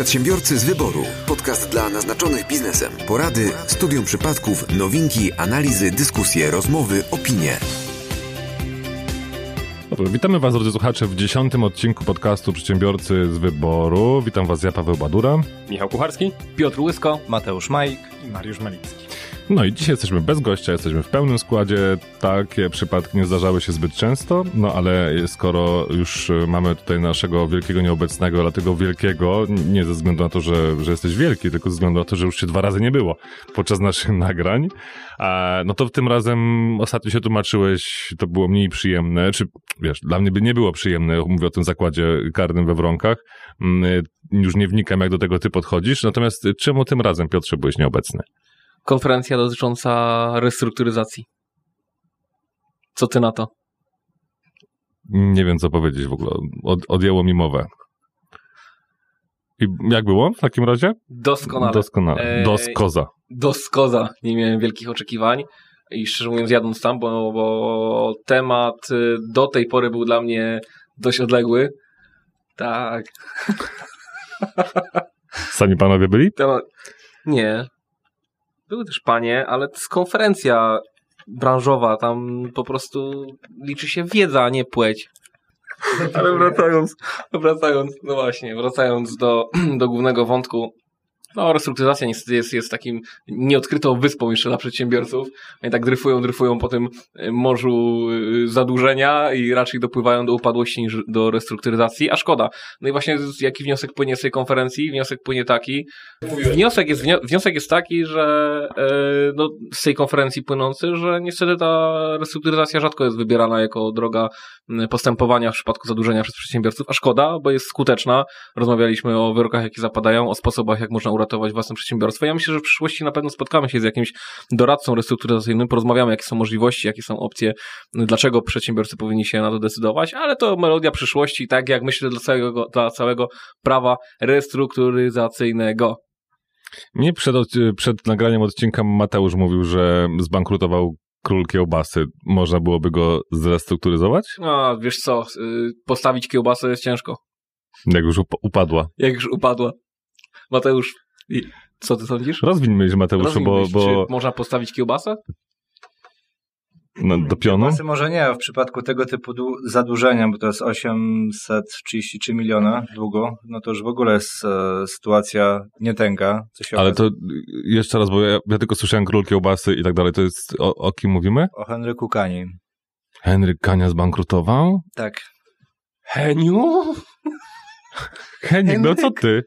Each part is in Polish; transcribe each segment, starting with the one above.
Przedsiębiorcy z wyboru. Podcast dla naznaczonych biznesem. Porady, studium przypadków, nowinki, analizy, dyskusje, rozmowy, opinie. Witamy Was, drodzy słuchacze, w dziesiątym odcinku podcastu Przedsiębiorcy z Wyboru. Witam Was, ja, Paweł Badura. Michał Kucharski. Piotr Łysko. Mateusz Majk. I Mariusz Malicki. No i dzisiaj jesteśmy bez gościa, jesteśmy w pełnym składzie. Takie przypadki nie zdarzały się zbyt często, no ale skoro już mamy tutaj naszego wielkiego nieobecnego, dlatego wielkiego, nie ze względu na to, że, że jesteś wielki, tylko ze względu na to, że już się dwa razy nie było podczas naszych nagrań, no to tym razem ostatnio się tłumaczyłeś, to było mniej przyjemne, czy wiesz, dla mnie by nie było przyjemne, mówię o tym zakładzie karnym we Wronkach, mm, już nie wnikam jak do tego ty podchodzisz, natomiast czemu tym razem, Piotrze, byłeś nieobecny? Konferencja dotycząca restrukturyzacji. Co ty na to? Nie wiem, co powiedzieć w ogóle. Od, odjęło mi mowę. I jak było w takim razie? Doskonale. Doskonale. Eee, Doskoza. Doskoza. Nie miałem wielkich oczekiwań. I szczerze mówiąc, jadąc tam, bo, bo temat y, do tej pory był dla mnie dość odległy. Tak. Sami panowie byli? Temat... Nie, były też panie, ale to jest konferencja branżowa, tam po prostu liczy się wiedza, a nie płeć. Ale wracając, wracając, no właśnie, wracając do, do głównego wątku, no, restrukturyzacja niestety jest, jest takim nieodkrytą wyspą jeszcze dla przedsiębiorców. Oni tak dryfują, dryfują po tym y, morzu y, zadłużenia i raczej dopływają do upadłości niż do restrukturyzacji, a szkoda. No i właśnie jaki wniosek płynie z tej konferencji? Wniosek płynie taki. Wniosek jest, wniosek jest taki, że yy, no, z tej konferencji płynący, że niestety ta restrukturyzacja rzadko jest wybierana jako droga postępowania w przypadku zadłużenia przez przedsiębiorców, a szkoda, bo jest skuteczna. Rozmawialiśmy o wyrokach, jakie zapadają, o sposobach, jak można uratować własne przedsiębiorstwo. Ja myślę, że w przyszłości na pewno spotkamy się z jakimś doradcą restrukturyzacyjnym, porozmawiamy, jakie są możliwości, jakie są opcje, dlaczego przedsiębiorcy powinni się na to decydować, ale to melodia przyszłości, tak jak myślę dla całego, dla całego prawa restrukturyzacyjnego. Mnie przed, przed nagraniem odcinka Mateusz mówił, że zbankrutował król kiełbasy. Można byłoby go zrestrukturyzować? No, wiesz co, y, postawić kiełbasę jest ciężko. Jak już upadła. Jak już upadła. Mateusz, co ty sądzisz? Rozwiń myśl, Mateuszu, Rozwiń bo, myśl. bo... Czy można postawić kiełbasę? No, do pionu? Kiełbasy może nie, w przypadku tego typu zadłużenia, bo to jest 833 miliona długo, no to już w ogóle jest e, sytuacja nietęga. Ale to jeszcze raz, bo ja, ja, tylko słyszałem król kiełbasy i tak dalej, to jest o, o kim mówimy? O Henryku Kani. Henryk Kania zbankrutował? Tak. Heniu? Henryk, no co ty?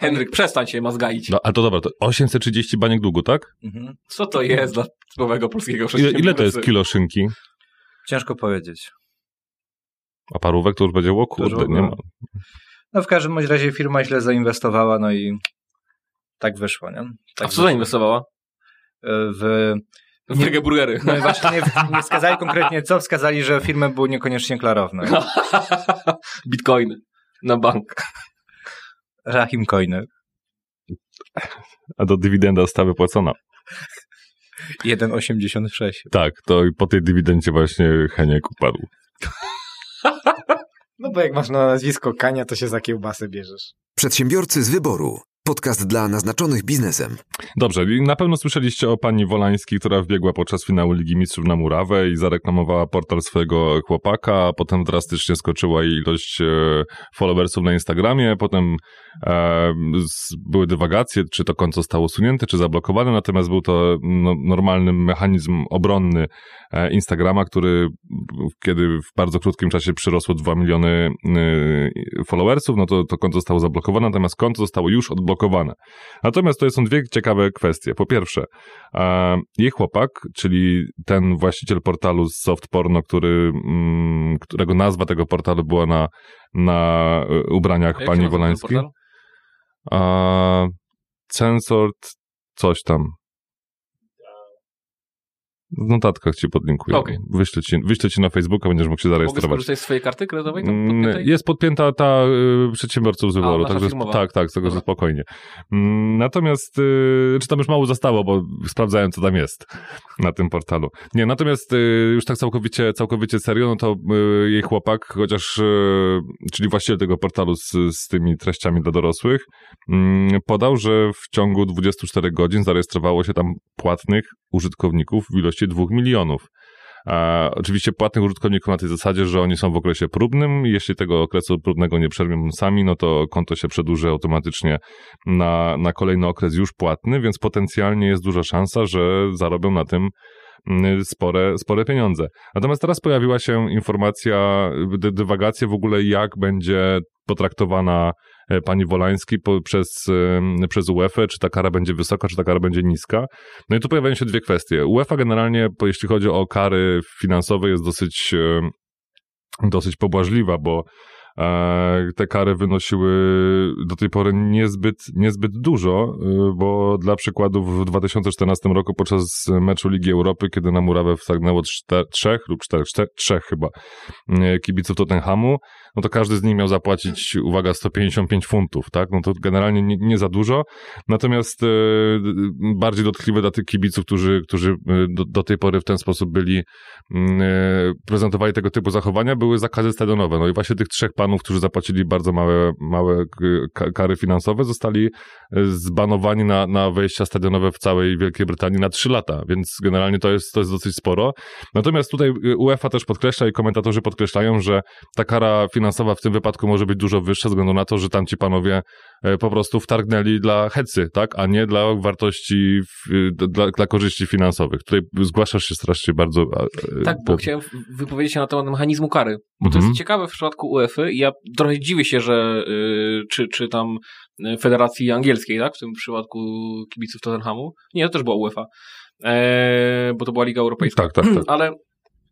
Henryk, przestań się mazgaić. No, ale to dobra, to 830 baniek długu, tak? Mhm. Co to jest dla typowego polskiego ile, ile to jest kilo szynki? Ciężko powiedzieć. A parówek to już będzie, o kurde, nie ma. No w każdym razie firma źle zainwestowała, no i tak wyszło, nie? Tak A w co zainwestowała? W... W nie, burgery. No właśnie nie, nie wskazali konkretnie co, wskazali, że firmy były niekoniecznie klarowne. Bitcoiny na bank. Rahim Coiny. A do dywidenda została wypłacona. 1,86. Tak, to po tej dywidendzie właśnie Heniek upadł. No bo jak masz na nazwisko Kania, to się za kiełbasę bierzesz. Przedsiębiorcy z wyboru. Podcast dla naznaczonych biznesem. Dobrze, na pewno słyszeliście o pani Wolańskiej, która wbiegła podczas finału Ligi Mistrzów na murawę i zareklamowała portal swojego chłopaka, a potem drastycznie skoczyła jej ilość e, followersów na Instagramie, potem e, były dywagacje, czy to konto zostało usunięte, czy zablokowane, natomiast był to no, normalny mechanizm obronny e, Instagrama, który kiedy w bardzo krótkim czasie przyrosło 2 miliony e, followersów, no to to konto zostało zablokowane, natomiast konto zostało już odblokowane zablokowane. Natomiast to są dwie ciekawe kwestie. Po pierwsze, jej chłopak, czyli ten właściciel portalu z soft porno, który, mm, którego nazwa tego portalu była na, na e, ubraniach pani Wolańskiej. Censored coś tam. W notatkach ci podlinkuję. Okej. Wyślę, ci, wyślę ci na Facebooka, będziesz mógł się Mogę zarejestrować. skorzystać z swojej karty kredytowej? Tam Mm, podpiętej? Jest podpięta ta y, przedsiębiorców z wyboru, nasza także firmowa. tak, tak, tego, że spokojnie. Mm, Natomiast, y, czy tam już mało zostało, bo sprawdzałem, co tam jest na tym portalu. Nie, natomiast y, już tak całkowicie, całkowicie serio, no to y, jej chłopak, chociaż, y, czyli właściciel tego portalu z, z tymi treściami dla dorosłych, mm, podał, że w ciągu 24 godzin zarejestrowało się tam płatnych użytkowników w ilości 2 milionów. A oczywiście płatnych użytkowników na tej zasadzie, że oni są w okresie próbnym. Jeśli tego okresu próbnego nie przerwią sami, no to konto się przedłuży automatycznie na, na kolejny okres już płatny, więc potencjalnie jest duża szansa, że zarobią na tym mm, spore, spore pieniądze. Natomiast teraz pojawiła się informacja, dy- dywagacje w ogóle, jak będzie potraktowana pani Wolański po, przez, przez UEFA, czy ta kara będzie wysoka, czy ta kara będzie niska. No i tu pojawiają się dwie kwestie. UEFA generalnie, jeśli chodzi o kary finansowe, jest dosyć, dosyć pobłażliwa, bo e, te kary wynosiły do tej pory niezbyt, niezbyt dużo, y, bo dla przykładu w 2014 roku podczas meczu Ligi Europy, kiedy na murawę wstagnęło czter, trzech lub czterech, czter, trzech chyba y, kibiców Tottenhamu, no to każdy z nich miał zapłacić, uwaga, 155 funtów, tak? No to generalnie nie, nie za dużo, natomiast e, bardziej dotkliwe dla tych kibiców, którzy, którzy e, do, do tej pory w ten sposób byli, e, prezentowali tego typu zachowania, były zakazy stadionowe. No i właśnie tych trzech panów, którzy zapłacili bardzo małe, małe kary finansowe, zostali zbanowani na, na wejścia stadionowe w całej Wielkiej Brytanii na trzy lata, więc generalnie to jest, to jest dosyć sporo. Natomiast tutaj UEFA też podkreśla i komentatorzy podkreślają, że ta kara finansowa w tym wypadku może być dużo wyższa, ze względu na to, że tam ci panowie e, po prostu wtargnęli dla hecy, tak, a nie dla wartości, dla, dla korzyści finansowych. Tutaj zgłaszasz się strasznie bardzo. e, Tak, bo chciałem wypowiedzieć się na temat mechanizmu kary. Bo to Mhm. jest ciekawe w przypadku UEFA i ja trochę dziwię się, że y, czy, czy tam Federacji Angielskiej, tak, w tym przypadku kibiców Tottenhamu. Nie, to też była UEFA, e, bo to była Liga Europejska. Tak, tak, tak. Ale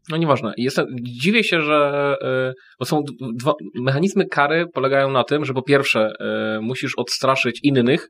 no nieważne. Jestem, dziwię się, że y, bo są dwa, mechanizmy kary polegają na tym, że po pierwsze y, musisz odstraszyć innych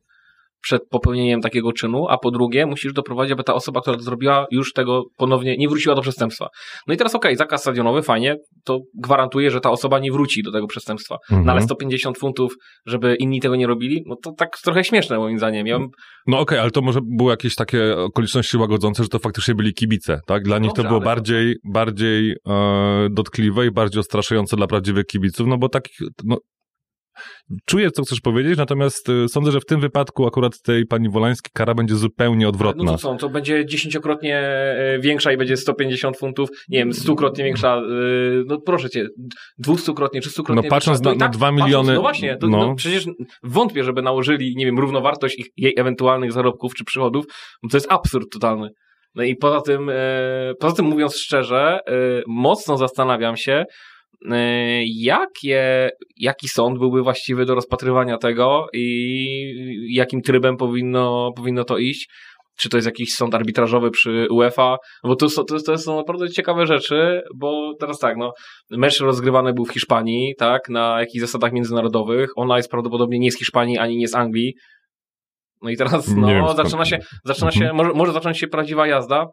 przed popełnieniem takiego czynu, a po drugie musisz doprowadzić, aby ta osoba, która to zrobiła, już tego ponownie nie wróciła do przestępstwa. No i teraz okej, zakaz stadionowy, fajnie, to gwarantuje, że ta osoba nie wróci do tego przestępstwa. Mhm. No ale 150 funtów, żeby inni tego nie robili, no to tak trochę śmieszne moim zdaniem. Ja bym, No okej, ale to może były jakieś takie okoliczności łagodzące, że to faktycznie byli kibice, tak? Dla nich Dobrze, to było ale- bardziej, bardziej e, dotkliwe i bardziej odstraszające dla prawdziwych kibiców, no bo takich, no, czuję, co chcesz powiedzieć, natomiast e, sądzę, że w tym wypadku akurat tej pani Wolańskiej kara będzie zupełnie odwrotna. no to co, to będzie dziesięciokrotnie e, większa i będzie 150 funtów, nie wiem, stukrotnie większa, e, no proszę cię, dwustukrotnie czy stukrotnie No patrząc większa. To na- i na dwa miliony- Patrząc, no właśnie, to, no. no. przecież wątpię, żeby nałożyli, nie wiem, równowartość ich, jej ewentualnych zarobków czy przychodów, no to jest absurd totalny. No i poza tym, poza tym mówiąc szczerze, mocno zastanawiam się, jakie, jaki sąd byłby właściwy do rozpatrywania tego i jakim trybem powinno, powinno to iść. Czy to jest jakiś sąd arbitrażowy przy UEFA? Bo to, są- to, to są naprawdę ciekawe rzeczy, bo teraz tak, no, mecz rozgrywany był w Hiszpanii, tak, na jakichś zasadach międzynarodowych. Ona jest prawdopodobnie nie z Hiszpanii, ani nie z Anglii. No i teraz, wiem, no, skąd- zaczyna się, zaczyna Mhm. się, może, może zacząć się prawdziwa jazda.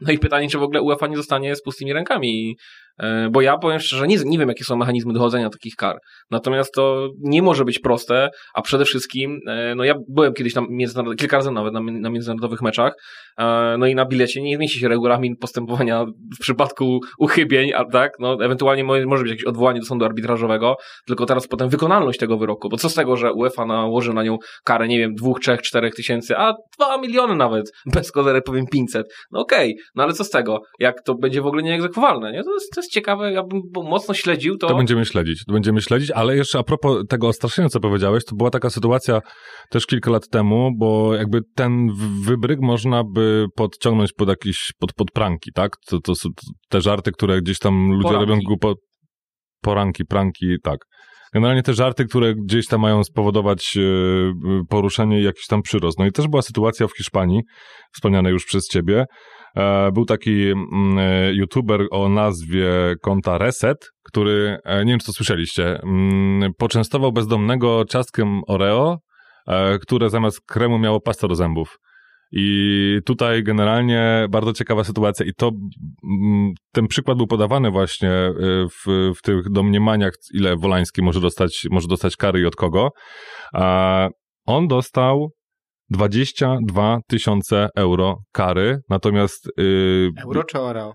No i pytanie, czy w ogóle UEFA nie zostanie z pustymi rękami. E, Bo ja powiem szczerze, nie, nie wiem, jakie są mechanizmy dochodzenia takich kar. Natomiast to nie może być proste, a przede wszystkim, e, no ja byłem kiedyś na międzynarodowych, kilka razy nawet na, na międzynarodowych meczach, e, no i na bilecie nie zmieści się regulamin postępowania w przypadku uchybień, a tak, no ewentualnie mo- może być jakieś odwołanie do sądu arbitrażowego, tylko teraz potem wykonalność tego wyroku, bo co z tego, że UEFA nałoży na nią karę, nie wiem, dwóch, trzech, czterech tysięcy, a dwa miliony nawet, bez kozery powiem 500. No okej, no ale co z tego, jak to będzie w ogóle nieegzekwowalne, nie? To jest, to jest ciekawe, ja bym mocno śledził to. To będziemy śledzić, to będziemy śledzić, ale jeszcze a propos tego ostraszenia, co powiedziałeś, to była taka sytuacja też kilka lat temu, bo jakby ten wybryk można by podciągnąć pod jakiś, pod, pod pranki, tak? To, to są te żarty, które gdzieś tam ludzie Poranki. robią głupo... Poranki, pranki, tak. Generalnie te żarty, które gdzieś tam mają spowodować e, poruszenie i jakiś tam przyrost. No i też była sytuacja w Hiszpanii, wspomniana już przez ciebie. E, Był taki mm, e, youtuber o nazwie konta Reset, który, e, nie wiem czy to słyszeliście, mm, poczęstował bezdomnego ciastkiem Oreo, które zamiast kremu miało pastę do zębów. I tutaj generalnie bardzo ciekawa sytuacja i to ten przykład był podawany właśnie w, w tych domniemaniach, ile Wolański może dostać, może dostać kary i od kogo. On dostał 22 tysiące euro kary, natomiast... Yy, Euro czy oreo?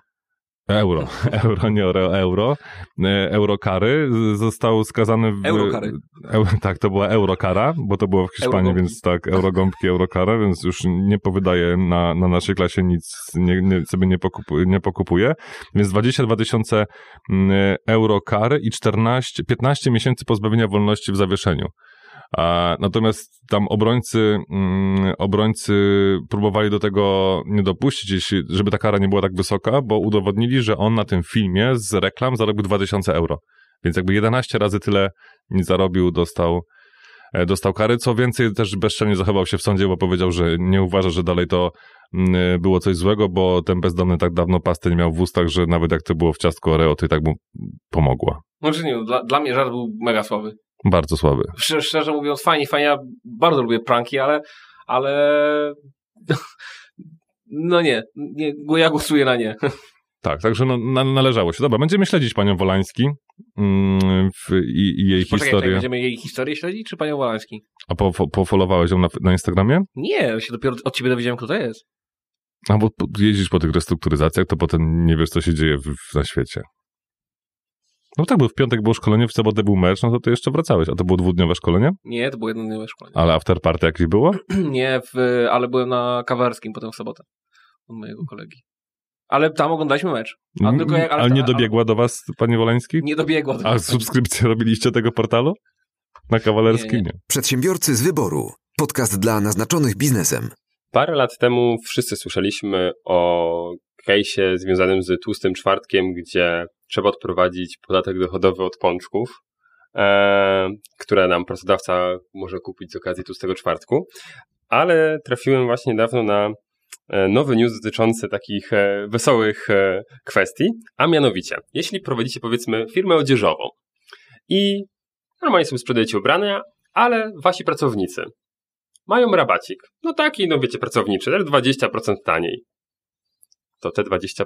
Euro, euro, nie euro, euro. E, Eurokary został skazany w... Eurokary. Eu, tak, to była eurokara, bo to było w Hiszpanii, Eurogąbki. więc tak, eurogąbki, eurokara, więc już nie powydaje na, na naszej klasie nic, nie, nie, sobie nie, pokupu, nie pokupuje. Więc 22 tysiące mm, euro kary i 14, 15 miesięcy pozbawienia wolności w zawieszeniu. Natomiast tam obrońcy, mm, obrońcy próbowali do tego nie dopuścić, żeby ta kara nie była tak wysoka, bo udowodnili, że on na tym filmie z reklam zarobił 2000 euro. Więc jakby 11 razy tyle nie zarobił, dostał, e, dostał kary. Co więcej, też bezczelnie zachował się w sądzie, bo powiedział, że nie uważa, że dalej to mm, było coś złego, bo ten bezdomny tak dawno pasty nie miał w ustach, że nawet jak to było w ciastku Oreo, to i tak mu pomogła. Znaczy nie, dla, dla mnie żart był mega słaby. Bardzo słaby. Szczerze, szczerze mówiąc, fajnie, fajnie, ja bardzo lubię pranki, ale, ale no nie, nie, ja głosuję na nie. Tak, także no, na, należało się. Dobra, będziemy śledzić panią Wolański mm, i, i jej Poczekaj, tak, historię. będziemy jej historię śledzić, czy panią Wolański? A po, po, pofolowałeś ją na, na Instagramie? Nie, się dopiero od ciebie dowiedziałem, kto to jest. A bo jeździsz po tych restrukturyzacjach, to potem nie wiesz, co się dzieje w, na świecie. No tak, bo w piątek było szkolenie, w sobotę był mecz, no to ty jeszcze wracałeś. A to było dwudniowe szkolenie? Nie, to było jednodniowe szkolenie. Ale afterparty jakieś było? Nie, w, ale byłem na kawarskim potem w sobotę od mojego kolegi. Ale tam oglądaliśmy mecz. A tylko jak, ale, nie dobiegła do was pani Wolański? Nie dobiegło. A subskrypcję robiliście tego portalu? Na kawalerskim? Nie, Nie. nie. Przedsiębiorcy z wyboru. Podcast dla naznaczonych biznesem. Parę lat temu wszyscy słyszeliśmy o case'ie związanym z tłustym czwartkiem, gdzie trzeba odprowadzić podatek dochodowy od pączków, e, które nam pracodawca może kupić z okazji tłustego czwartku. Ale trafiłem właśnie niedawno na e, nowy news dotyczący takich e, wesołych e, kwestii, a mianowicie, jeśli prowadzicie powiedzmy firmę odzieżową i normalnie sobie sprzedajecie ubrania, ale wasi pracownicy mają rabacik. No taki, no wiecie, pracowniczy, też 20% taniej. To te 20%,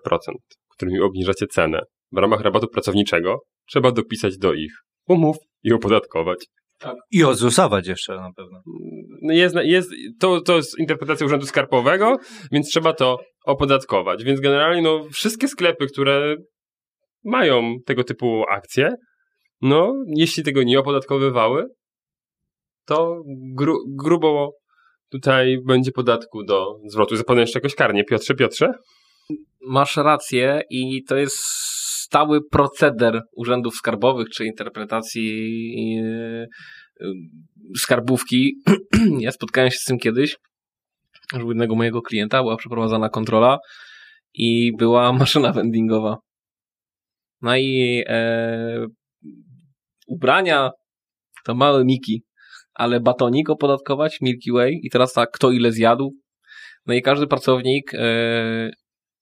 którymi obniżacie cenę w ramach rabatu pracowniczego, trzeba dopisać do ich umów i opodatkować. I odzusować jeszcze na pewno. No Jest, jest, to, to jest interpretacja Urzędu Skarbowego, więc trzeba to opodatkować. Więc generalnie no, wszystkie sklepy, które mają tego typu akcje, no jeśli tego nie opodatkowywały, to gru, grubo tutaj będzie podatku do zwrotu. Zapewne jeszcze jakoś karnie. Piotrze, Piotrze? Masz rację i to jest stały proceder urzędów skarbowych czy interpretacji yy, skarbówki. ja spotkałem się z tym kiedyś, że u jednego mojego klienta była przeprowadzana kontrola i była maszyna vendingowa. No i e, ubrania to małe miki, ale batonik opodatkować, Milky Way i teraz tak, kto ile zjadł. No i każdy pracownik, e,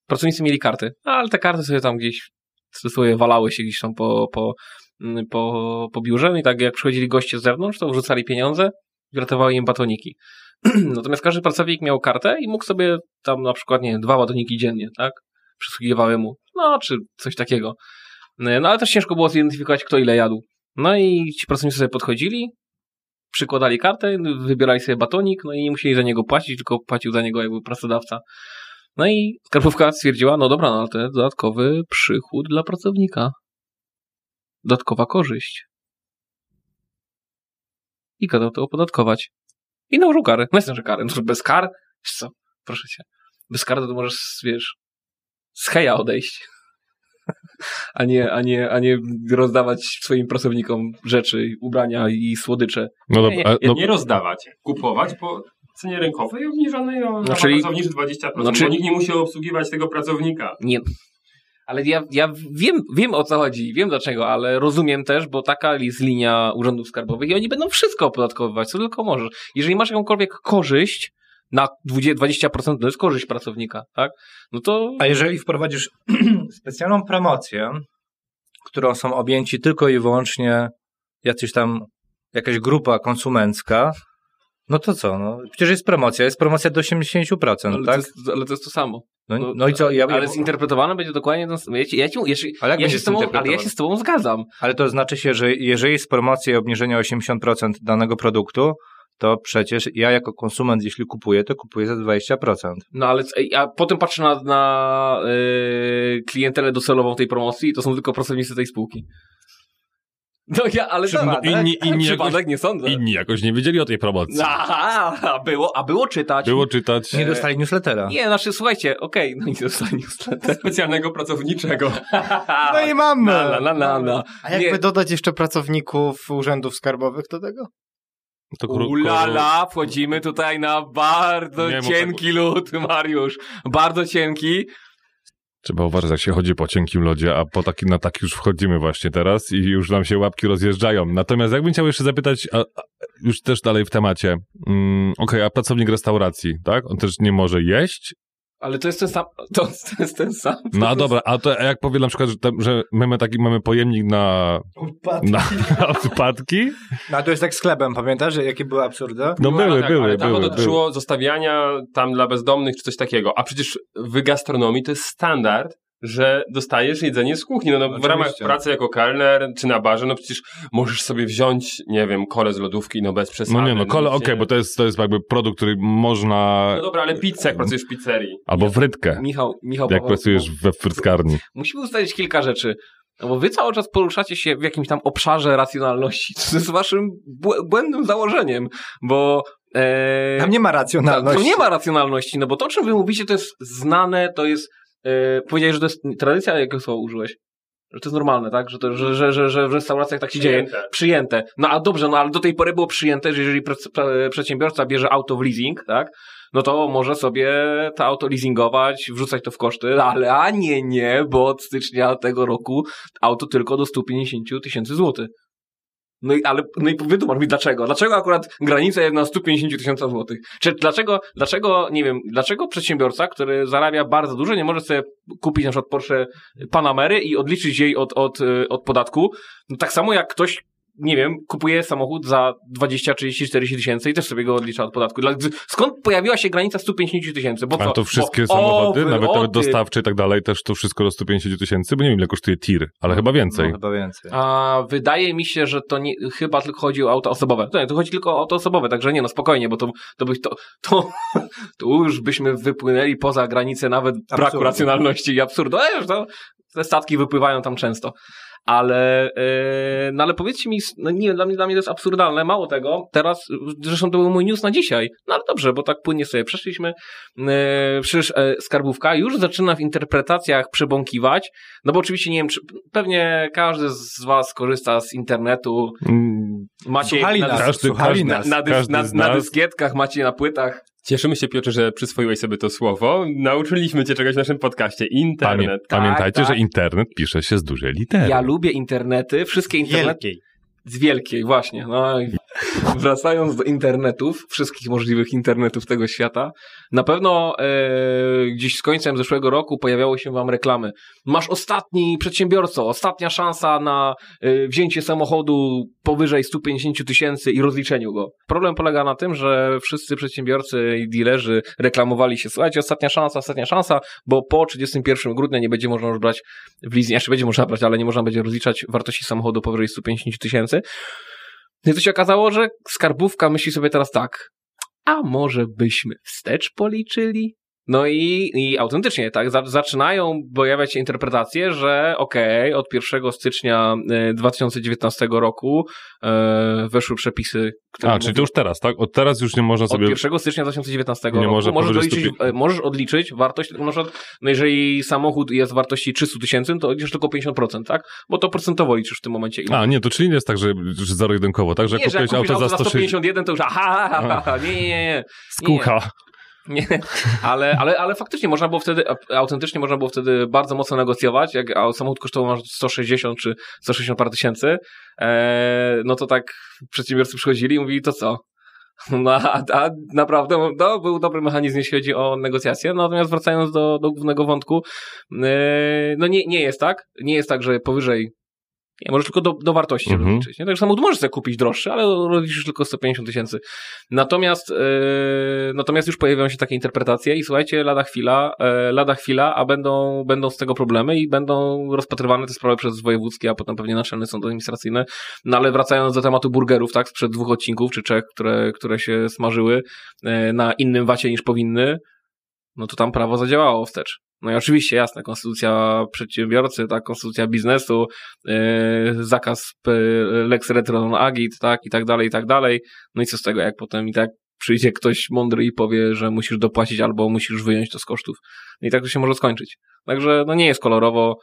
pracownicy mieli karty, ale te karty sobie tam gdzieś sobie walały się gdzieś tam po, po, mm, po, po biurze no i tak jak przychodzili goście z zewnątrz, to wrzucali pieniądze i ratowały im batoniki. Natomiast każdy pracownik miał kartę i mógł sobie tam na przykład, nie wiem, dwa batoniki dziennie, tak? Przysługiwały mu. No, czy coś takiego. No, ale też ciężko było zidentyfikować, kto ile jadł. No i ci pracownicy sobie podchodzili, przykładali kartę, wybierali sobie batonik, no i nie musieli za niego płacić, tylko płacił za niego jakby pracodawca. No i skarbówka stwierdziła, no dobra, no ale to jest dodatkowy przychód dla pracownika. Dodatkowa korzyść. I kazał to opodatkować. I nałożył karę. No jest że karę. No to bez kar? Wiesz co? Proszę cię. Bez kar to możesz, wiesz, z heja odejść. A nie, a nie, a nie rozdawać swoim pracownikom rzeczy, ubrania i słodycze. No dobra, Nie, a, no, Nie rozdawać, kupować po cenie rynkowej obniżonej o No, no, czyli- pracowniczy 20%, no, czyli- bo nikt nie musi obsługiwać tego pracownika. Nie. Ale ja, ja wiem, wiem o co chodzi, wiem dlaczego, ale rozumiem też, bo taka jest linia urzędów skarbowych i oni będą wszystko opodatkowywać, co tylko możesz. Jeżeli masz jakąkolwiek korzyść na 20%, 20% to jest korzyść pracownika, tak? No to A jeżeli wprowadzisz specjalną promocję, którą są objęci tylko i wyłącznie jacyś tam, jakaś grupa konsumencka, No to co, no przecież jest promocja, jest promocja do 80%, Ale, tak? to jest, ale to jest to samo. No, no i co, ja, ale zinterpretowane będzie dokładnie ten sam. Ja ci, ja ci, ja, ale ja się z tobą, ale ja się z tobą zgadzam. Ale to znaczy się, że jeżeli jest promocja i obniżenie o 80% danego produktu, to przecież ja jako konsument, jeśli kupuję, to kupuję za 20%. No ale a potem patrzę na, na yy, klientelę docelową tej promocji i to są tylko pracownicy tej spółki. No ja, ale Przy- no, inni- inni przypadek jakoś- nie sądzę. Inni jakoś nie wiedzieli o tej promocji. Aha, a było, a było czytać. Było czytać. Nie dostali newslettera. Nie, znaczy słuchajcie, okej, no i dostali newsletter. Specjalnego pracowniczego. No i mamy. Na, na, na, na, na. A jakby Nie. dodać jeszcze pracowników urzędów skarbowych do tego? To kró- Ulala, wchodzimy tutaj na bardzo Nie, cienki lód, Mariusz. Bardzo cienki. Trzeba uważać, jak się chodzi po cienkim lodzie, a po taki, na taki już wchodzimy właśnie teraz i już nam się łapki rozjeżdżają. Natomiast jakbym chciał jeszcze zapytać, a, a, już też dalej w temacie, mm, okej, a pracownik restauracji, tak? On też nie może jeść? Ale to jest ten sam. To jest ten sam. No a dobra, a to jak powiem na przykład, że, tam, że my mamy taki mamy pojemnik na, na, na odpadki? No, a to jest tak z chlebem, pamiętasz, że jakie były absurdy? No Była, były, tak, były, ale tam były, to były. dotyczyło zostawiania tam dla bezdomnych czy coś takiego. A przecież w gastronomii to jest standard, że dostajesz jedzenie z kuchni. No, no w ramach pracy jako kelner czy na barze, no przecież możesz sobie wziąć, nie wiem, kole z lodówki, no bez przesady. No nie no, kole, nic okej, nie- bo to jest, to jest jakby produkt, który można... No dobra, ale pizzę, jak pracujesz w pizzerii. Albo frytkę, Michał, Michał jak Paweł, pracujesz we frytkarni. Musimy ustalić kilka rzeczy. No bo wy cały czas poruszacie się w jakimś tam obszarze racjonalności, co jest waszym błę- błędnym założeniem, bo e, Tam nie ma racjonalności. to nie ma racjonalności, no bo to, o czym wy mówicie, to jest znane, to jest, e, powiedziałeś, że to jest tradycja, jakiego słowa użyłeś? Że to jest normalne, tak? Że, to, że, że, że, że w restauracjach tak się dzieje. Przyjęte. Przyjęte. No a dobrze, no ale do tej pory było przyjęte, że jeżeli pre- przedsiębiorca bierze auto w leasing, tak? No to może sobie to auto leasingować, wrzucać to w koszty, ale a nie, nie, bo od stycznia tego roku auto tylko do 150 tysięcy złotych. No i, ale, no i wytłumacz mi dlaczego. Dlaczego akurat granica jest na 150 tysiąca złotych? Czy dlaczego, dlaczego, nie wiem, dlaczego przedsiębiorca, który zarabia bardzo dużo, nie może sobie kupić na przykład Porsche Panamery i odliczyć jej od, od, y, od podatku? No tak samo jak ktoś, nie wiem, kupuje samochód za 20, 30, 40 tysięcy i też sobie go odlicza od podatku. Dla- Skąd pojawiła się granica 150 tysięcy? Bo A co? to wszystkie Bo samochody, owy, nawet, nawet dostawcze i tak dalej, też to wszystko do 150 tysięcy, bo nie wiem ile kosztuje tir, ale chyba więcej. No, chyba więcej. A wydaje mi się, że to nie, chyba tylko chodzi o auto osobowe. To nie, to chodzi tylko o auto osobowe, także nie, no spokojnie, bo to, to, by, to, to, to już byśmy wypłynęli poza granicę nawet braku Absurdu. racjonalności i absurdu. Ale już to, te statki wypływają tam często. Ale, yy, no ale powiedzcie mi, no nie, dla mnie, dla mnie to jest absurdalne. Mało tego, teraz, zresztą to był mój news na dzisiaj. No ale dobrze, bo tak płynnie sobie przeszliśmy. Yy, przecież e, skarbówka już zaczyna w interpretacjach przebąkiwać, no bo oczywiście nie wiem, czy pewnie każdy z was korzysta z internetu. Mm, Macie na, nas, na, na, dys, na, na dyskietkach, macie na płytach. Cieszymy się, Piotrze, że przyswoiłeś sobie to słowo. Nauczyliśmy cię czegoś w naszym podcaście. Pamię- Internet. pamiętajcie, tak. że internet pisze się z dużej litery. Ja lubię internety, wszystkie internety. Wielkiej. Z wielkiej, właśnie. No wracając do internetów, wszystkich możliwych internetów tego świata, na pewno e, gdzieś z końcem zeszłego roku pojawiały się wam reklamy. Masz ostatni przedsiębiorco, ostatnia szansa na e, wzięcie samochodu powyżej 150 tysięcy i rozliczeniu go. Problem polega na tym, że wszyscy przedsiębiorcy i dealerzy reklamowali się, słuchajcie, ostatnia szansa, ostatnia szansa, bo po 31 grudnia nie będzie można już brać w leasing, jeszcze będzie można brać, ale nie można będzie rozliczać wartości samochodu powyżej 150 tysięcy. No i to się okazało, że skarbówka myśli sobie teraz tak, a może byśmy wstecz policzyli? No i, i autentycznie, tak, za, zaczynają pojawiać się interpretacje, że okej, od 1 stycznia e, 2019 roku e, weszły przepisy, które A, czyli to już teraz, tak? Od teraz już nie można od sobie... 1 stycznia 2019 Nie roku można możesz, doliczyć, 100 e, możesz odliczyć wartość, na przykład, no jeżeli samochód jest wartości 300 tysięcy, to odliczysz tylko 50%, tak? Bo to procentowo liczysz w tym momencie. ile. A, nie, to czyli nie jest tak, że, że zero-jedynkowo, tak? Że nie, jak kupiłeś kupisz auto za 160 151, to już aha, ha, ha, ha, nie, nie, nie, nie. skucha. Nie, ale, ale, ale faktycznie można było wtedy, autentycznie można było wtedy bardzo mocno negocjować, jak samochód kosztował masz 160 czy 160 parę tysięcy, e, no to tak przedsiębiorcy przychodzili i mówili, to co? No, a, a naprawdę to był dobry mechanizm, jeśli chodzi o negocjacje. Natomiast wracając do, do głównego wątku, e, no nie, nie jest tak. Nie jest tak, że powyżej Nie, możesz tylko do, do wartości Mhm. rozliczyć. Nie? Tak samo możesz sobie kupić droższy, ale rozliczysz tylko 150 tysięcy. Natomiast, yy, natomiast już pojawiają się takie interpretacje i słuchajcie, lada chwila, e, lada chwila, a będą, będą z tego problemy i będą rozpatrywane te sprawy przez wojewódzkie, a potem pewnie naczelne sądy administracyjne. No ale wracając do tematu burgerów, tak, sprzed dwóch odcinków, czy trzech, które, które się smażyły e, na innym wacie niż powinny, no to tam prawo zadziałało wstecz. No i oczywiście, jasne, konstytucja przedsiębiorcy, tak, konstytucja biznesu, yy, zakaz p- lex retro non agit, tak, i tak dalej, i tak dalej. No i co z tego, jak potem i tak przyjdzie ktoś mądry i powie, że musisz dopłacić albo musisz wyjąć to z kosztów. No i tak to się może skończyć. Także, no nie jest kolorowo.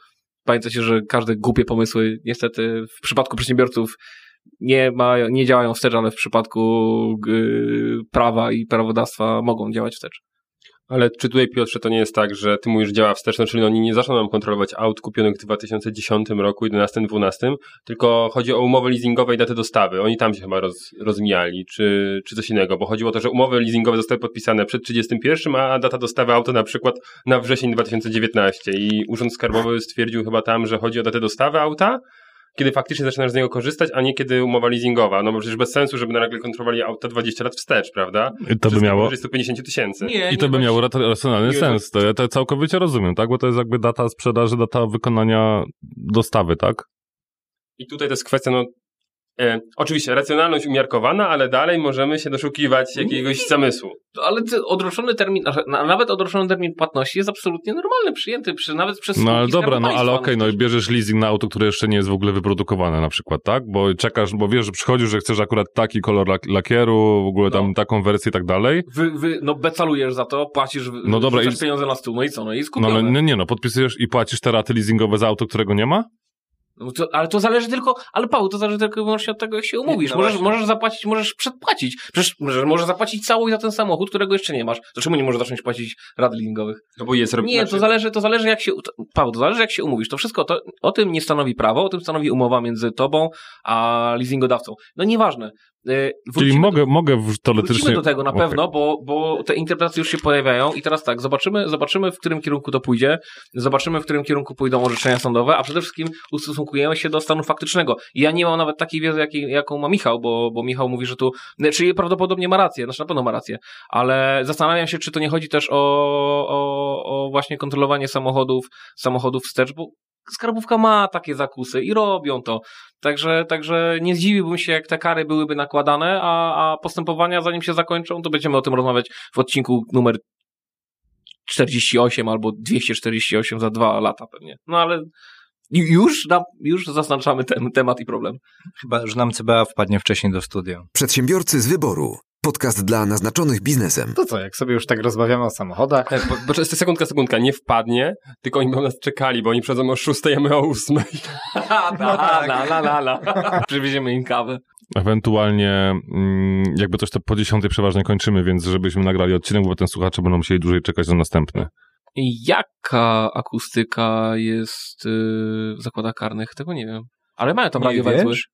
Pamiętajcie, że każde głupie pomysły, niestety, w przypadku przedsiębiorców nie, ma, nie działają wstecz, ale w przypadku yy, prawa i prawodawstwa mogą działać wstecz. Ale czy tutaj, Piotrze, to nie jest tak, że ty mówisz działa wsteczno, czyli oni nie zaczną nam kontrolować aut kupionych w 2010 roku, 11-12, tylko chodzi o umowy leasingowe i daty dostawy. Oni tam się chyba roz, rozmijali, czy, czy coś innego, bo chodziło o to, że umowy leasingowe zostały podpisane przed 31, a data dostawy auta na przykład na wrzesień 2019 i Urząd Skarbowy stwierdził chyba tam, że chodzi o datę dostawy auta, kiedy faktycznie zaczynasz z niego korzystać, a nie kiedy umowa leasingowa. No bo przecież bez sensu, żeby nagle kontrolowali auta 20 lat wstecz, prawda? I to by miało... 150 tysięcy. Nie, I to nie by miało racjonalny nie sens. To ja to całkowicie rozumiem, tak? Bo to jest jakby data sprzedaży, data wykonania dostawy, tak? I tutaj to jest kwestia, no, e, oczywiście racjonalność umiarkowana, ale dalej możemy się doszukiwać jakiegoś zamysłu. Ale odroczony termin, na- nawet odroczony termin płatności jest absolutnie normalny, przyjęty przy, nawet przez No ale dobra, no ale okej, no i bierzesz leasing na auto, które jeszcze nie jest w ogóle wyprodukowane na przykład, tak? Bo czekasz, bo wiesz, że przychodzisz, że chcesz akurat taki kolor lak- lakieru, w ogóle tam No. taką wersję i tak dalej. Wy, wy, no becalujesz za to, płacisz, No dobra, i- pieniądze na stół, no i co, no i jest No ale nie, nie, no podpisujesz i płacisz te raty leasingowe za auto, którego nie ma? No to, ale to zależy tylko, ale Paweł, to zależy tylko i wyłącznie od tego, jak się umówisz. no możesz, właśnie. możesz zapłacić, możesz przedpłacić. Przecież możesz, możesz zapłacić całość za ten samochód, którego jeszcze nie masz. To czemu nie możesz zacząć płacić rat leasingowych? No bo jest Nie, znaczy- to zależy, to zależy jak się, to, Paweł, to zależy jak się umówisz. To wszystko, to, o tym nie stanowi prawo, o tym stanowi umowa między tobą a leasingodawcą. No nieważne. Czyli wrócimy mogę, mogę w- Wrócimy teoretycznie... do tego na Okej. pewno, bo, bo te interpretacje już się pojawiają i teraz tak, zobaczymy, zobaczymy w którym kierunku to pójdzie, zobaczymy w którym kierunku pójdą orzeczenia sądowe, a przede wszystkim ustosunkujemy się do stanu faktycznego. Ja nie mam nawet takiej wiedzy, jakiej, jaką ma Michał, bo, bo Michał mówi, że tu, czyli prawdopodobnie ma rację, znaczy na pewno ma rację, ale zastanawiam się, czy to nie chodzi też o, o, o właśnie kontrolowanie samochodów, samochodów wstecz, bo skarbówka ma takie zakusy i robią to. Także, także nie zdziwiłbym się, jak te kary byłyby nakładane, a, a postępowania zanim się zakończą, to będziemy o tym rozmawiać w odcinku numer 48 albo 248 za dwa lata pewnie. No ale już, na, już zaznaczamy ten temat i problem. Chyba, że nam CBA wpadnie wcześniej do studia. Przedsiębiorcy z wyboru. Podcast dla naznaczonych biznesem. To co, jak sobie już tak rozmawiamy o samochodach, E, Bo, bo jest sekundka, sekundka, nie wpadnie, tylko oni będą nas czekali, bo oni przychodzą o 6, a my o 8. no tak. la, la, la, la. Przywieziemy im kawę. Ewentualnie mm, jakby coś to po dziesiątej przeważnie kończymy, więc żebyśmy nagrali odcinek, bo potem słuchacze będą musieli dłużej czekać na następny. Jaka akustyka jest yy, w zakładach karnych? Tego nie wiem. Ale mają tam Nie radiowęzły. wiesz?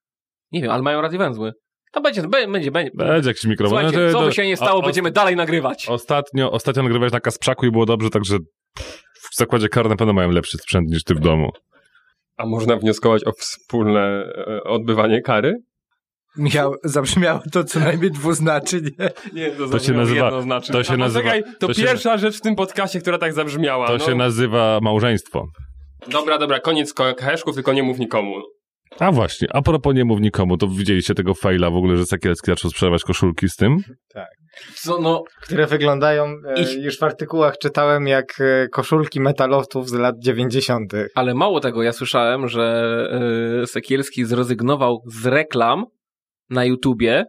Nie wiem, ale mają radiowęzły. To będzie, będzie, będzie. będzie. Będzie jakiś mikrofon. Słuchajcie, No to- co by się nie stało, o- o- będziemy dalej nagrywać. Ostatnio, ostatnio nagrywałeś na Kasprzaku i było dobrze, także w zakładzie karnym pewno mają lepszy sprzęt niż ty w domu. A można wnioskować o wspólne e, odbywanie kary? Michał, zabrzmiało to co najmniej dwuznacznie. Nie, to, To się nazywa- to się A nazywa- Poczekaj, to, to się- pierwsza rzecz w tym podcaście, która tak zabrzmiała. To no. się nazywa małżeństwo. Dobra, dobra, koniec ko- heszków, tylko nie mów nikomu. A właśnie, a propos nie mów nikomu, to widzieliście tego faila w ogóle, że Sekielski zaczął sprzedawać koszulki z tym? Co, no, które wyglądają, e, Ich- już w artykułach czytałem, jak e, koszulki metalowców z lat 90. ale mało tego, ja słyszałem, że yy, Sekielski zrezygnował z reklam na YouTubie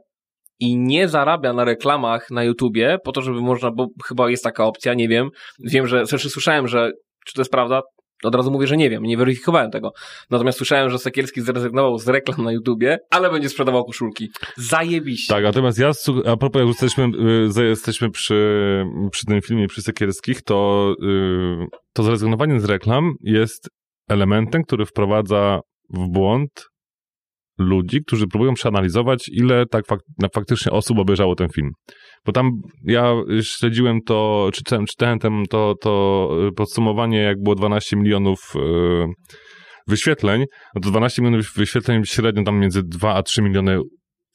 i nie zarabia na reklamach na YouTubie po to, żeby można, bo chyba jest taka opcja, nie wiem. Wiem, że, znaczy słyszałem, że, czy to jest prawda? Od razu mówię, że nie wiem, nie weryfikowałem tego. Natomiast słyszałem, że Sekielski zrezygnował z reklam na YouTubie, ale będzie sprzedawał koszulki. Zajebiście. Tak, natomiast ja, a propos, jak jesteśmy, y, jesteśmy przy, przy tym filmie, przy Sekielskich, to, y, to zrezygnowanie z reklam jest elementem, który wprowadza w błąd ludzi, którzy próbują przeanalizować, ile tak fak- faktycznie osób obejrzało ten film. Bo tam ja śledziłem to, czytałem, czytałem tam to, to y, podsumowanie, jak było 12 milionów y, wyświetleń, no to 12 milionów wyświetleń średnio tam między 2 a 3 miliony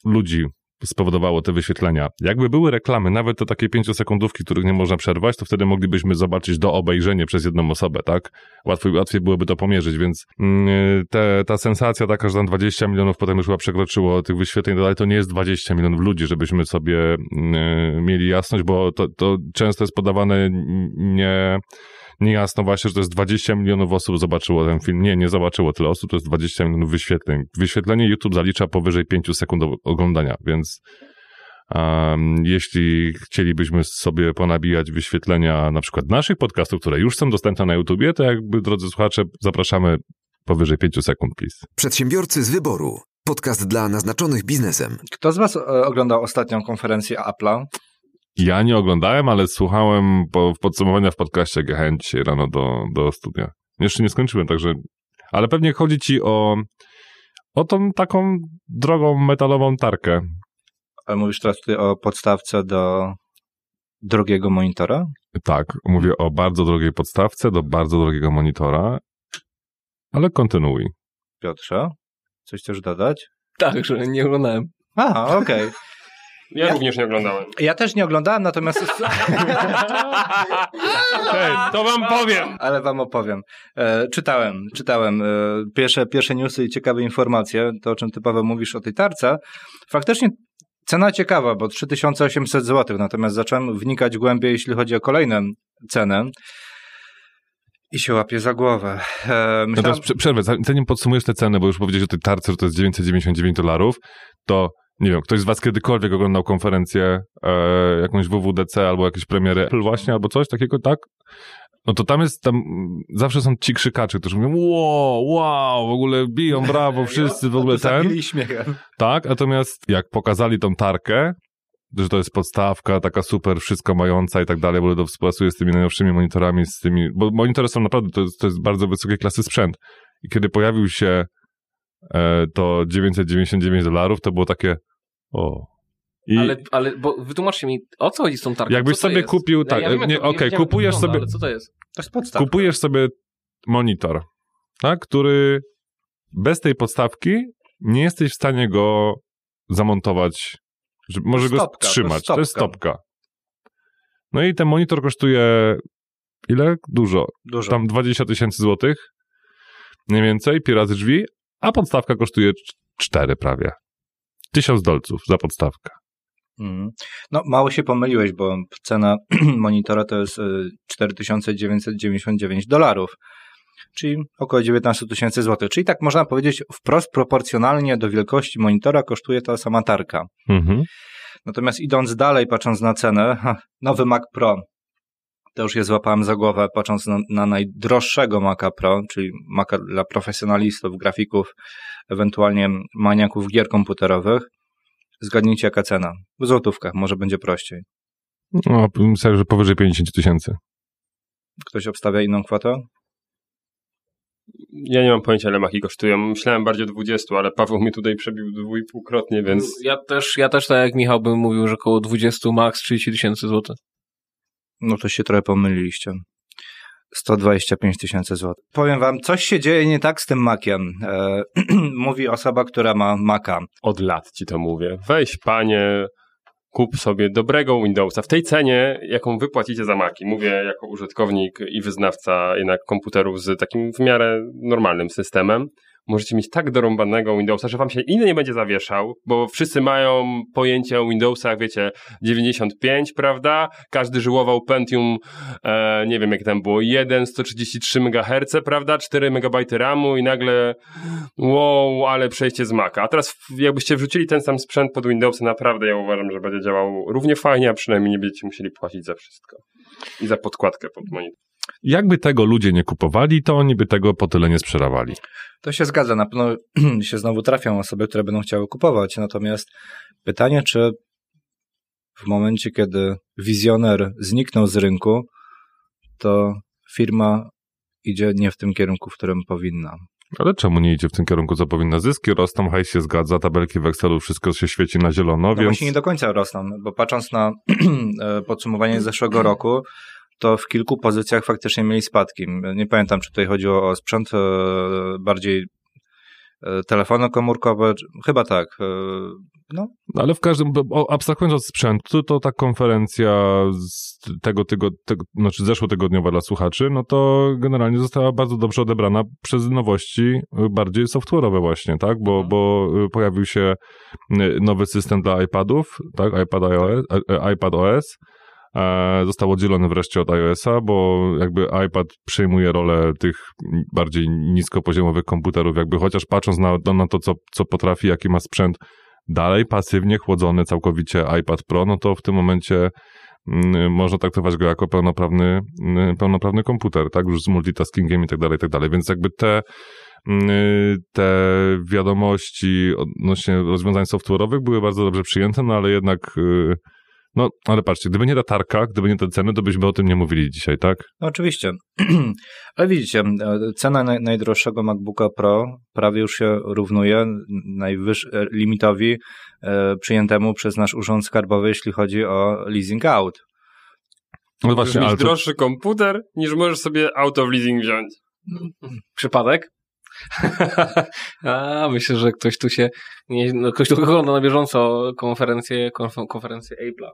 ludzi spowodowało te wyświetlenia. Jakby były reklamy, nawet te takie pięciosekundówki, których nie można przerwać, to wtedy moglibyśmy zobaczyć do obejrzenia przez jedną osobę, tak? Łatwiej, łatwiej byłoby to pomierzyć, więc mm, te, ta sensacja taka, że tam 20 milionów potem już chyba przekroczyło tych wyświetleń, ale to nie jest 20 milionów ludzi, żebyśmy sobie mm, mieli jasność, bo to, to często jest podawane nie niejasno właśnie, że to jest 20 milionów osób zobaczyło ten film. Nie, nie zobaczyło tyle osób, to jest 20 milionów wyświetleń. Wyświetlenie YouTube zalicza powyżej 5 sekund oglądania, więc um, jeśli chcielibyśmy sobie ponabijać wyświetlenia na przykład naszych podcastów, które już są dostępne na YouTubie, to jakby, drodzy słuchacze, zapraszamy powyżej 5 sekund, please. Przedsiębiorcy z wyboru. Podcast dla naznaczonych biznesem. Kto z Was e, oglądał ostatnią konferencję Apple'a? Ja nie oglądałem, ale słuchałem po, podsumowania w podcaście GHN dzisiaj rano do, do studia. Jeszcze nie skończyłem, także... Ale pewnie chodzi ci o, o tą taką drogą metalową tarkę. Ale mówisz teraz tutaj o podstawce do drogiego monitora? Tak, mówię o bardzo drogiej podstawce do bardzo drogiego monitora, ale kontynuuj. Piotrze, coś chcesz dodać? Tak, że nie oglądałem. A, okej. Okay. Ja, ja, również nie oglądałem. Ja też nie oglądałem, natomiast. Hej, to wam powiem. Ale wam opowiem. E, czytałem, czytałem e, pierwsze, pierwsze newsy i ciekawe informacje, to o czym ty Paweł mówisz o tej tarce. Faktycznie cena ciekawa, bo 3800 zł, natomiast zacząłem wnikać głębiej, jeśli chodzi o kolejne ceny. I się łapie za głowę. E, myślałem... No przerwę, zanim podsumujesz te ceny, bo już powiedziałeś o tej tarce, że to jest 999 dolarów, to nie wiem, ktoś z was kiedykolwiek oglądał konferencję, e, jakąś WWDC albo jakieś premiery Apple właśnie, albo coś takiego, tak? No to tam jest, tam zawsze są ci krzykacze, którzy mówią, wow, wow, w ogóle biją, brawo, wszyscy w ogóle ten. śmiechem. Tak, natomiast jak pokazali tą tarkę, że to jest podstawka, taka super, wszystko mająca i tak dalej, bo to współpracuje z tymi najnowszymi monitorami, z tymi, bo monitory są naprawdę, to jest, to jest bardzo wysokiej klasy sprzęt. I kiedy pojawił się e, to 999 dolarów, to było takie, o. I... Ale, ale bo wytłumaczcie mi, o co chodzi z tą tarką? Jakbyś sobie jest? kupił, tak, ja, ja nie, okej, okay, kupujesz wygląda, sobie... co to jest? To jest podstawka. Kupujesz sobie monitor, tak, który bez tej podstawki nie jesteś w stanie go zamontować, że może go trzymać. To jest, stopka. No i ten monitor kosztuje ile? Dużo. Dużo. Tam 20 tysięcy złotych, mniej więcej, pi razy drzwi, a podstawka kosztuje 4 prawie. Tysiąc dolców za podstawkę. Mm. No, mało się pomyliłeś, bo cena monitora to jest 4999 y, dolarów, czyli około 19 tysięcy złotych. Czyli tak można powiedzieć, wprost proporcjonalnie do wielkości monitora kosztuje ta sama tarka. Mhm. Natomiast idąc dalej, patrząc na cenę, nowy Mac Pro, to już je złapałem za głowę, patrząc na, na najdroższego Maca Pro, czyli Maca dla profesjonalistów, grafików, ewentualnie maniaków gier komputerowych. Zgadnijcie jaka cena. W złotówkach, może będzie prościej. No, myślę, że powyżej 50 tysięcy. Ktoś obstawia inną kwotę? Ja nie mam pojęcia, ile maki kosztują. Myślałem bardziej o 20, ale Paweł mi tutaj przebił dwójpółkrotnie, więc... Ja też, ja też tak jak Michał bym mówił, że około 20 max 30 tysięcy złotych. No to się trochę pomyliliście. 125 tysięcy złotych. Powiem wam, coś się dzieje nie tak z tym makiem. E, mówi osoba, która ma maka. Od lat ci to mówię. Weź panie, kup sobie dobrego Windowsa w tej cenie, jaką wy płacicie za maki. Mówię jako użytkownik i wyznawca jednak komputerów z takim w miarę normalnym systemem możecie mieć tak dorąbanego Windowsa, że wam się inny nie będzie zawieszał, bo wszyscy mają pojęcie o Windowsach, wiecie, 95, prawda? Każdy żyłował Pentium, e, nie wiem jak tam było, 1, 133 MHz, prawda? 4 MB RAMu i nagle wow, ale przejście z Maca. A teraz jakbyście wrzucili ten sam sprzęt pod Windowsa, naprawdę ja uważam, że będzie działał równie fajnie, a przynajmniej nie będziecie musieli płacić za wszystko. I za podkładkę pod monitor. Jakby tego ludzie nie kupowali, to oni by tego po tyle nie sprzedawali. To się zgadza. Na pewno się znowu trafią osoby, które będą chciały kupować. Natomiast pytanie, czy w momencie, kiedy wizjoner zniknął z rynku, to firma idzie nie w tym kierunku, w którym powinna. Ale czemu nie idzie w tym kierunku, co powinna? Zyski rosną, hajs się zgadza, tabelki w Excelu, wszystko się świeci na zielono, no więc... właśnie nie do końca rosną, bo patrząc na e, podsumowanie zeszłego roku, to w kilku pozycjach faktycznie mieli spadki. Nie pamiętam, czy tutaj chodziło o sprzęt e, bardziej e, telefony komórkowe, chyba tak. E, no. no. Ale w każdym, abstrahując od sprzętu, to ta konferencja z tego, tego znaczy zeszłotygodniowa dla słuchaczy, no to generalnie została bardzo dobrze odebrana przez nowości bardziej software'owe właśnie, tak? Bo, mhm. bo pojawił się nowy system dla iPadów, tak? iPad iPad OS, został oddzielony wreszcie od iOS-a, bo jakby iPad przejmuje rolę tych bardziej niskopoziomowych komputerów, jakby chociaż patrząc na, na to, co, co potrafi, jaki ma sprzęt, dalej pasywnie chłodzony całkowicie iPad Pro, no to w tym momencie mm, można traktować go jako pełnoprawny, mm, pełnoprawny komputer, tak, już z multitaskingiem i tak dalej, i tak dalej, więc jakby te mm, te wiadomości odnośnie rozwiązań software'owych były bardzo dobrze przyjęte, no ale jednak y, no, ale patrzcie, gdyby nie ta tarka, gdyby nie te ceny, to byśmy o tym nie mówili dzisiaj, tak? No, oczywiście. ale widzicie, e, cena naj, najdroższego MacBooka Pro prawie już się równuje najwyższemu limitowi e, przyjętemu przez nasz urząd skarbowy, jeśli chodzi o leasing out. No właśnie, ale to... droższy komputer, niż możesz sobie auto w leasing wziąć. Przypadek? A, myślę, że ktoś tu się, nie, no, ktoś tu ogląda na bieżąco konferencję, konferencję Apple'a.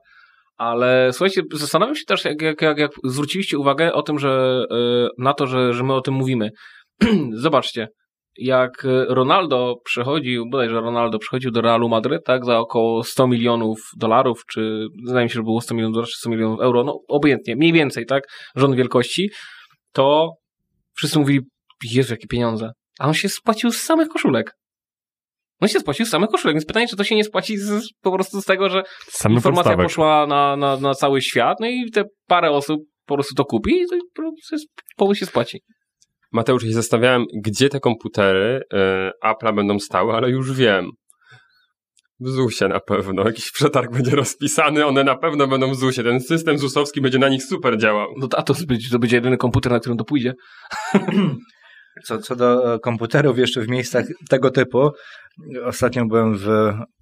Ale słuchajcie, zastanawiam się też, jak, jak, jak, jak zwróciliście uwagę o tym, że e, na to, że, że my o tym mówimy. Zobaczcie, jak Ronaldo przechodził, bodajże Ronaldo przechodził do Realu Madryt, tak, za około 100 milionów dolarów, czy zdaje mi się, że było 100 milionów dolarów, czy 100 milionów euro, no obojętnie, mniej więcej, tak, rząd wielkości, to wszyscy mówili, Jezu, jakie pieniądze. A on się spłacił z samych koszulek. On się spłacił z samych koszulek, więc pytanie, czy to się nie spłaci z, po prostu z tego, że Same informacja podstawek. poszła na, na, na cały świat, no i te parę osób po prostu to kupi i to powód się spłaci. Mateusz, się zastanawiałem, gdzie te komputery y, Apple'a będą stały, ale już wiem. W ZUSie na pewno. Jakiś przetarg będzie rozpisany, one na pewno będą w ZUSie. Ten system ZUSowski będzie na nich super działał. No to, a to, to będzie jedyny komputer, na którym to pójdzie. Co, co do komputerów jeszcze w miejscach tego typu, ostatnio byłem w,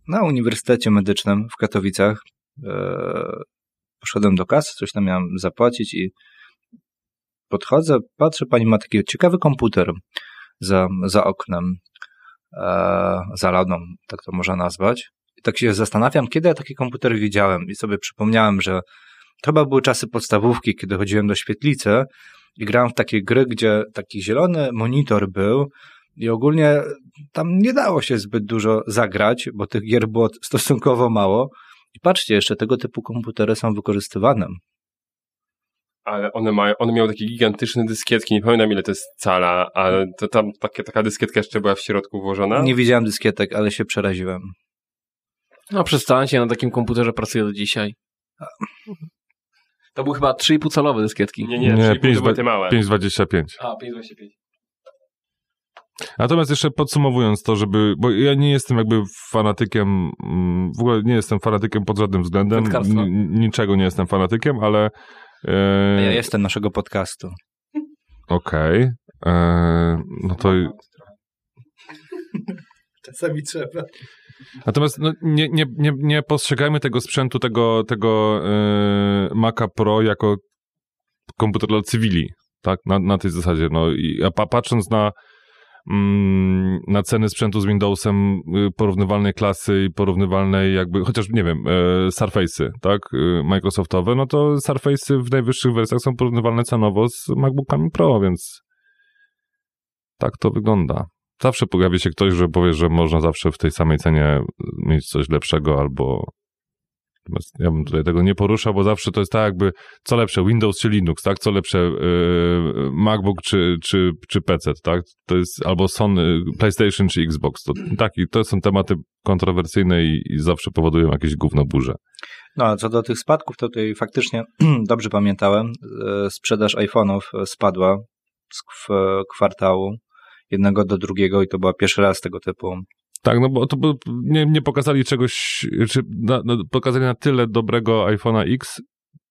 na Uniwersytecie Medycznym w Katowicach. E, poszedłem do kasy, coś tam miałem zapłacić i podchodzę, patrzę, pani ma taki ciekawy komputer za, za oknem, e, za ladą, tak to można nazwać. I tak się zastanawiam, kiedy ja taki komputer widziałem i sobie przypomniałem, że to chyba były czasy podstawówki, kiedy chodziłem do świetlicy i grałem w takie gry, gdzie taki zielony monitor był i ogólnie tam nie dało się zbyt dużo zagrać, bo tych gier było stosunkowo mało. I patrzcie, jeszcze tego typu komputery są wykorzystywane. Ale one, mają, one miały takie gigantyczne dyskietki, nie pamiętam ile to jest cala, ale to tam takie, taka dyskietka jeszcze była w środku włożona. Nie widziałem dyskietek, ale się przeraziłem. No przestańcie, na takim komputerze pracuję do dzisiaj. To były chyba 3,5 calowe dyskietki. Nie, nie, nie 5, były te małe. 5,25. A, 5,25. Natomiast jeszcze podsumowując to, żeby, bo ja nie jestem jakby fanatykiem, mm, w ogóle nie jestem fanatykiem pod żadnym względem, niczego nie jestem fanatykiem, ale... E... Ja jestem naszego podcastu. Okej. Okay. E... No to... Czasami trzeba. Natomiast no, nie, nie, nie, nie postrzegajmy tego sprzętu, tego, tego yy, Maca Pro jako komputer dla cywili, tak, na, na tej zasadzie. No, i, a patrząc na, mm, na ceny sprzętu z Windowsem y, porównywalnej klasy i porównywalnej jakby, chociaż nie wiem, e, Surface'y, tak, y, Microsoftowe, no to Surface'y w najwyższych wersjach są porównywalne cenowo z MacBookami Pro, więc tak to wygląda. Zawsze pojawi się ktoś, że powie, że można zawsze w tej samej cenie mieć coś lepszego albo ja bym tutaj tego nie poruszał, bo zawsze to jest tak jakby co lepsze, Windows czy Linux, tak? Co lepsze, yy, MacBook czy, czy, czy PC, tak? To jest albo Sony, PlayStation czy Xbox. To, tak, i to są tematy kontrowersyjne i, i zawsze powodują jakieś gówno burze. No, a co do tych spadków, to tutaj faktycznie dobrze pamiętałem, e, sprzedaż iPhone'ów spadła z kwartału jednego do drugiego i to była pierwszy raz tego typu. Tak, no bo to nie, nie pokazali czegoś, czy na, no, pokazali na tyle dobrego iPhone'a X,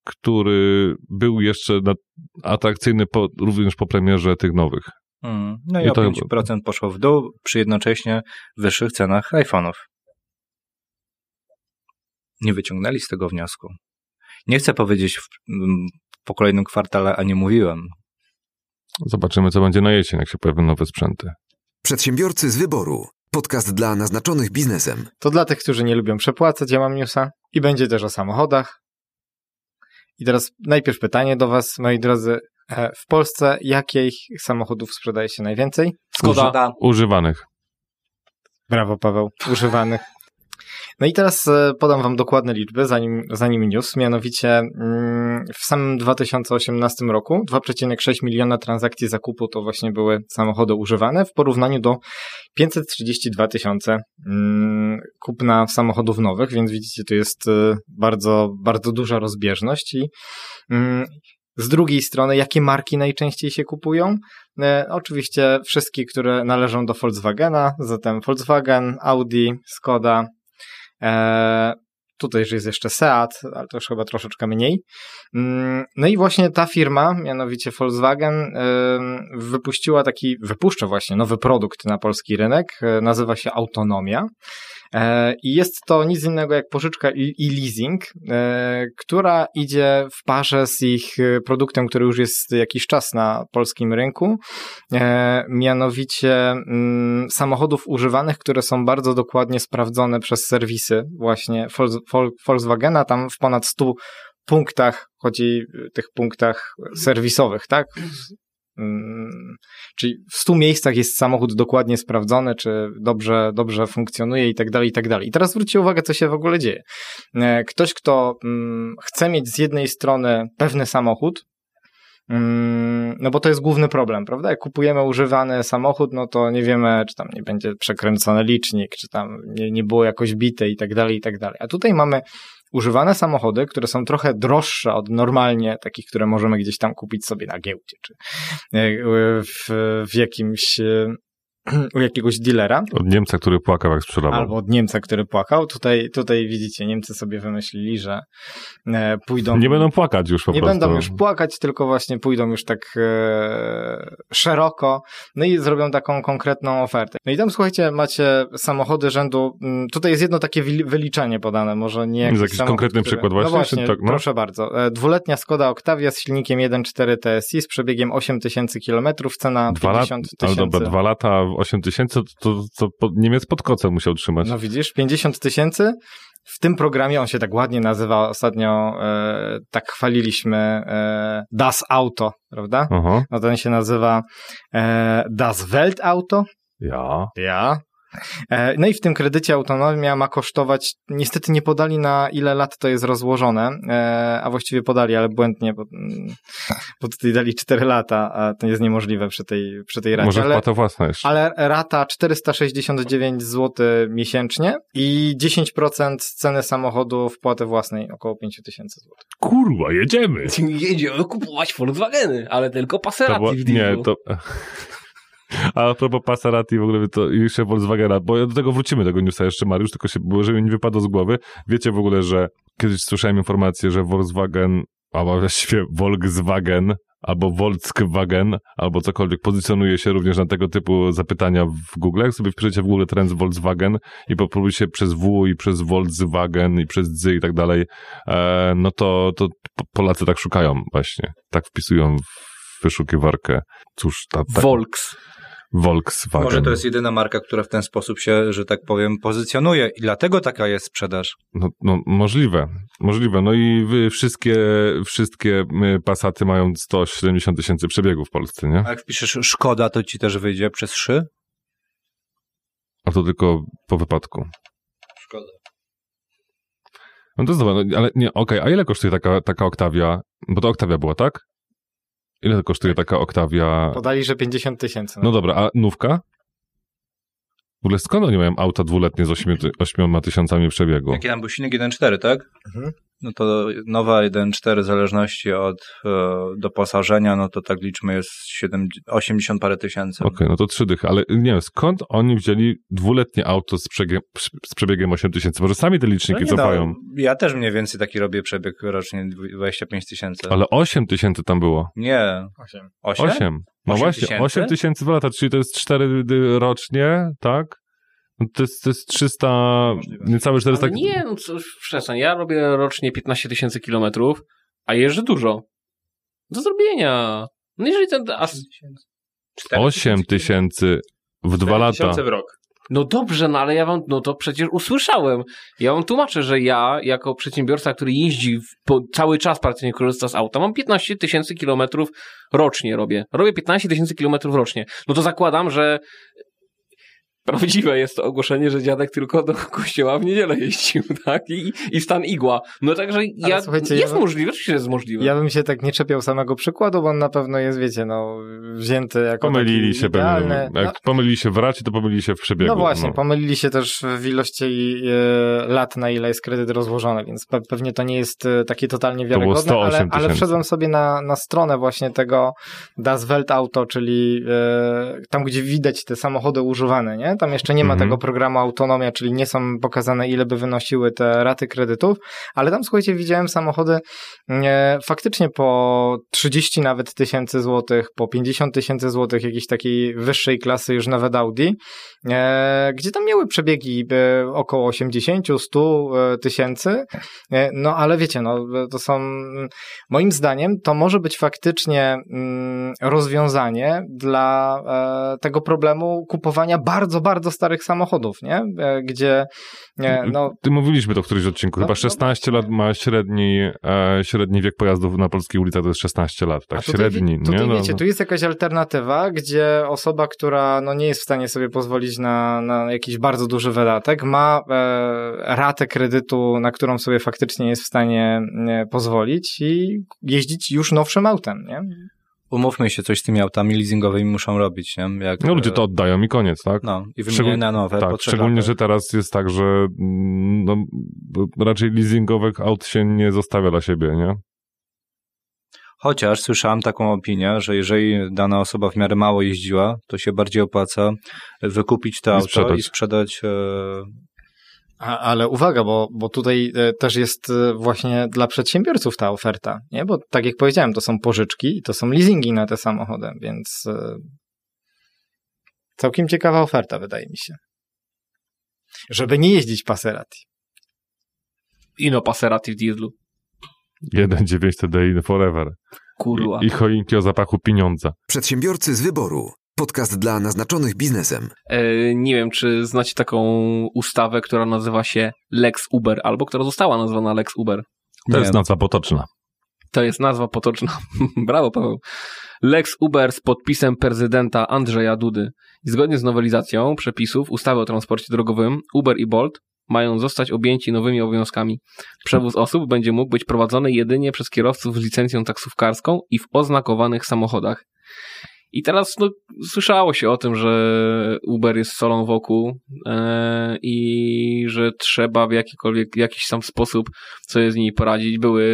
który był jeszcze na, atrakcyjny po, również po premierze tych nowych. Hmm. No i, I o to 5% poszło w dół przy jednocześnie wyższych cenach iPhone'ów. Nie wyciągnęli z tego wniosku. Nie chcę powiedzieć po kolejnym kwartale, a nie mówiłem. Zobaczymy, co będzie na jesień, jak się pojawią nowe sprzęty. Przedsiębiorcy z wyboru. Podcast dla naznaczonych biznesem. To dla tych, którzy nie lubią przepłacać, ja mam newsa. I będzie też o samochodach. I teraz najpierw pytanie do Was, moi drodzy. E, w Polsce jakich samochodów sprzedaje się najwięcej? Skoda. Używanych. Brawo, Paweł. Używanych. No i teraz e, podam Wam dokładne liczby, zanim, zanim news. Mianowicie mm, w samym 2018 roku 2,6 miliona transakcji zakupu to właśnie były samochody używane w porównaniu do 532 tysiące mm, kupna samochodów nowych, więc widzicie, to jest e, bardzo, bardzo duża rozbieżność i mm, z drugiej strony, jakie marki najczęściej się kupują? E, oczywiście wszystkie, które należą do Volkswagena, zatem Volkswagen, Audi, Skoda, e, tutaj jest jeszcze Seat, ale to już chyba troszeczkę mniej. Mm, no i właśnie ta firma, mianowicie Volkswagen, wypuściła taki, wypuszcza właśnie nowy produkt na polski rynek, e, nazywa się Autonomia. E, I jest to nic innego jak pożyczka i leasing, e, która idzie w parze z ich e, produktem, który już jest jakiś czas na polskim rynku, mianowicie mm, samochodów używanych, które są bardzo dokładnie sprawdzone przez serwisy właśnie Volkswagena, tam w ponad 100 punktach, chodzi tych punktach serwisowych, tak? Mm, czyli w 100 miejscach jest samochód dokładnie sprawdzony, czy dobrze, dobrze funkcjonuje i tak dalej, i tak dalej. I teraz zwróćcie uwagę, co się w ogóle dzieje. E, ktoś, kto mm, chce mieć z jednej strony pewny samochód, mm, no bo to jest główny problem, prawda? Jak kupujemy używany samochód, no to nie wiemy, czy tam nie będzie przekręcony licznik, czy tam nie, nie było jakoś bite i tak dalej, i tak dalej. A tutaj mamy używane samochody, które są trochę droższe od normalnie takich, które możemy gdzieś tam kupić sobie na giełdzie, czy e, w, w jakimś e, u jakiegoś dealera. Od Niemca, który płakał, jak sprzedawał. Albo od Niemca, który płakał. Tutaj, tutaj widzicie, Niemcy sobie wymyślili, że e, pójdą... Nie będą płakać już po nie prostu. Nie będą już płakać, tylko właśnie pójdą już tak e, szeroko, no i zrobią taką konkretną ofertę. No i tam, słuchajcie, macie samochody rzędu... Mm, tutaj jest jedno takie wyliczenie podane, może nie jakiś, jakiś konkretny który... przykład właśnie? No właśnie, tak, no? proszę bardzo. E, dwuletnia Skoda Octavia z silnikiem 1.4 TSI z przebiegiem 8000 km, cena dwa 50 tysięcy. Dobra, dwa lata, 8 tysięcy, to, to, to Niemiec pod kocem musiał trzymać. No widzisz, 50 tysięcy. W tym programie on się tak ładnie nazywa. Ostatnio e, tak chwaliliśmy e, Das Auto, prawda? Aha. No ten się nazywa e, Das Welt Auto. Ja. Ja. E, no i w tym kredycie autonomia ma kosztować, niestety nie podali na ile lat to jest rozłożone, e, a właściwie podali, ale błędnie, bo, bo tutaj dali 4 lata, a to jest niemożliwe przy tej, przy tej racie. Może ale, wpłata własna jeszcze. Ale rata 469 zł miesięcznie i 10% ceny samochodu wpłaty własnej, około 5000 zł. Kurwa, jedziemy! Jedziemy kupować Volkswageny, ale tylko Passeraty było, w dealu. Nie, to... A a propos Passerati w ogóle to jeszcze Volkswagena, bo do tego wrócimy, tego newsa jeszcze Mariusz, tylko się, żeby mi nie wypadło z głowy. Wiecie w ogóle, że kiedyś słyszałem informację, że Volkswagen, albo właściwie Volkswagen, albo Volkswagen, albo cokolwiek pozycjonuje się również na tego typu zapytania w Google. Jak sobie wpiszecie w Google trend Volkswagen i popróbujcie przez W i przez Volkswagen i przez Z i tak dalej, e, no to, to Polacy tak szukają właśnie. Tak wpisują w wyszukiwarkę. Cóż, ta, ta, Volks. Volkswagen. Może to jest jedyna marka, która w ten sposób się, że tak powiem, pozycjonuje i dlatego taka jest sprzedaż. No, no możliwe, możliwe. No i wy wszystkie, wszystkie Passaty mają 170 tysięcy przebiegów w Polsce, nie? A jak wpiszesz Szkoda, to ci też wyjdzie przez szy? A to tylko po wypadku. Szkoda. No to zobacz, no, ale nie, okej, okay, a ile kosztuje taka, taka Oktawia? Bo to Oktawia była, tak? Ile kosztuje taka Oktawia? Podali, że 50 tysięcy. No dobra, a nówka? W ogóle skąd oni mają auta dwuletnie z 8, 8 tysiącami przebiegu? Jaki tam był silnik 1.4, tak? Mhm. No to nowa 1.4 w zależności od e, doposażenia, no to tak liczmy jest 7, 80 parę tysięcy. Okej, okay, no to trzy dychy, ale nie wiem, skąd oni wzięli dwuletnie auto z, przebiegiem, z przebiegiem 8 tysięcy? Może sami te liczniki no cofają? No, ja też mniej więcej taki robię przebieg rocznie, 25 tysięcy. Ale 8 tysięcy tam było? Nie. 8. 8? 8. No 8 właśnie, tysięcy? 8 tysięcy w lata, czyli to jest 4 rocznie, tak? No to jest, to jest 300, niecałe 400... Ale nie, no cóż, przestań, ja robię rocznie 15 tysięcy kilometrów, a jeżdżę dużo. Do zrobienia. No jeżeli ten... As... 8 tysięcy w dwa lata. w rok. No dobrze, no ale ja wam, no to przecież usłyszałem. Ja wam tłumaczę, że ja, jako przedsiębiorca, który jeździ w, po, cały czas praktycznie korzysta z auta, mam 15 tysięcy kilometrów rocznie robię. Robię 15 tysięcy kilometrów rocznie. No to zakładam, że Prawdziwe jest to ogłoszenie, że dziadek tylko do kościoła w niedzielę jeździł, tak? I, i stan igła. No także ja, jest ja bym, możliwe, oczywiście jest możliwe. Ja bym się tak nie czepiał samego przykładu, bo on na pewno jest, wiecie, no, wzięty jako Pomylili się idealny. pewnie. Jak no, pomylili się w racie, to pomylili się w przebiegu. No właśnie, no. pomylili się też w ilości e, lat, na ile jest kredyt rozłożony, więc pe pewnie to nie jest e, takie totalnie wiarygodne, ale, ale wszedłem sobie na, na stronę właśnie tego Das Welt Auto, czyli e, tam, gdzie widać te samochody używane, nie? Tam jeszcze nie ma mhm. tego programu autonomia, czyli nie są pokazane, ile by wynosiły te raty kredytów, ale tam, słuchajcie, widziałem samochody e, faktycznie po 30 nawet tysięcy złotych, po 50 tysięcy złotych jakiejś takiej wyższej klasy już nawet Audi, e, gdzie tam miały przebiegi e, około 80, 100 e, tysięcy, e, no ale wiecie, no to są, moim zdaniem, to może być faktycznie mm, rozwiązanie dla e, tego problemu kupowania bardzo, bardzo starych samochodów, nie? E, gdzie nie, no... Ty mówiliśmy to w którymś odcinku, no, chyba 16 no, lat ma średni, e, średni wiek pojazdów na polskiej ulicach to jest 16 lat, tak? Tutaj, średni, tutaj, nie? wiecie, no. tu jest jakaś alternatywa, gdzie osoba, która no, nie jest w stanie sobie pozwolić na, na jakiś bardzo duży wydatek, ma e, ratę kredytu, na którą sobie faktycznie jest w stanie e, pozwolić i jeździć już nowszym autem, nie? Umówmy się, coś z tymi autami leasingowymi muszą robić, nie? Jak, no ludzie to oddają i koniec, tak? No, i wymieniają na nowe. Tak, szczególnie, że teraz jest tak, że mm, no, raczej leasingowych aut się nie zostawia dla siebie, nie? Chociaż słyszałem taką opinię, że jeżeli dana osoba w miarę mało jeździła, to się bardziej opłaca wykupić to I auto sprzedać. i sprzedać e, ale uwaga, bo, bo tutaj e, też jest e, właśnie dla przedsiębiorców ta oferta, nie? Bo tak jak powiedziałem, to są pożyczki i to są leasingi na te samochody, więc e, całkiem ciekawa oferta, wydaje mi się. Żeby nie jeździć Passerati. Ino Passerati w dieslu. 1.9 TDI forever. Kurwa. I, I choinki o zapachu pieniądza. Przedsiębiorcy z wyboru. Podcast dla naznaczonych biznesem. E, nie wiem, czy znacie taką ustawę, która nazywa się Lex Uber, albo która została nazwana Lex Uber. To nie. jest nazwa potoczna. To jest nazwa potoczna. Brawo, Paweł. Lex Uber z podpisem prezydenta Andrzeja Dudy. Zgodnie z nowelizacją przepisów ustawy o transporcie drogowym, Uber i Bolt mają zostać objęci nowymi obowiązkami. Przewóz osób będzie mógł być prowadzony jedynie przez kierowców z licencją taksówkarską i w oznakowanych samochodach. I teraz no, słyszało się o tym, że Uber jest solą wokół e, i że trzeba w jakikolwiek, jakiś sam sposób sobie z nimi poradzić. Były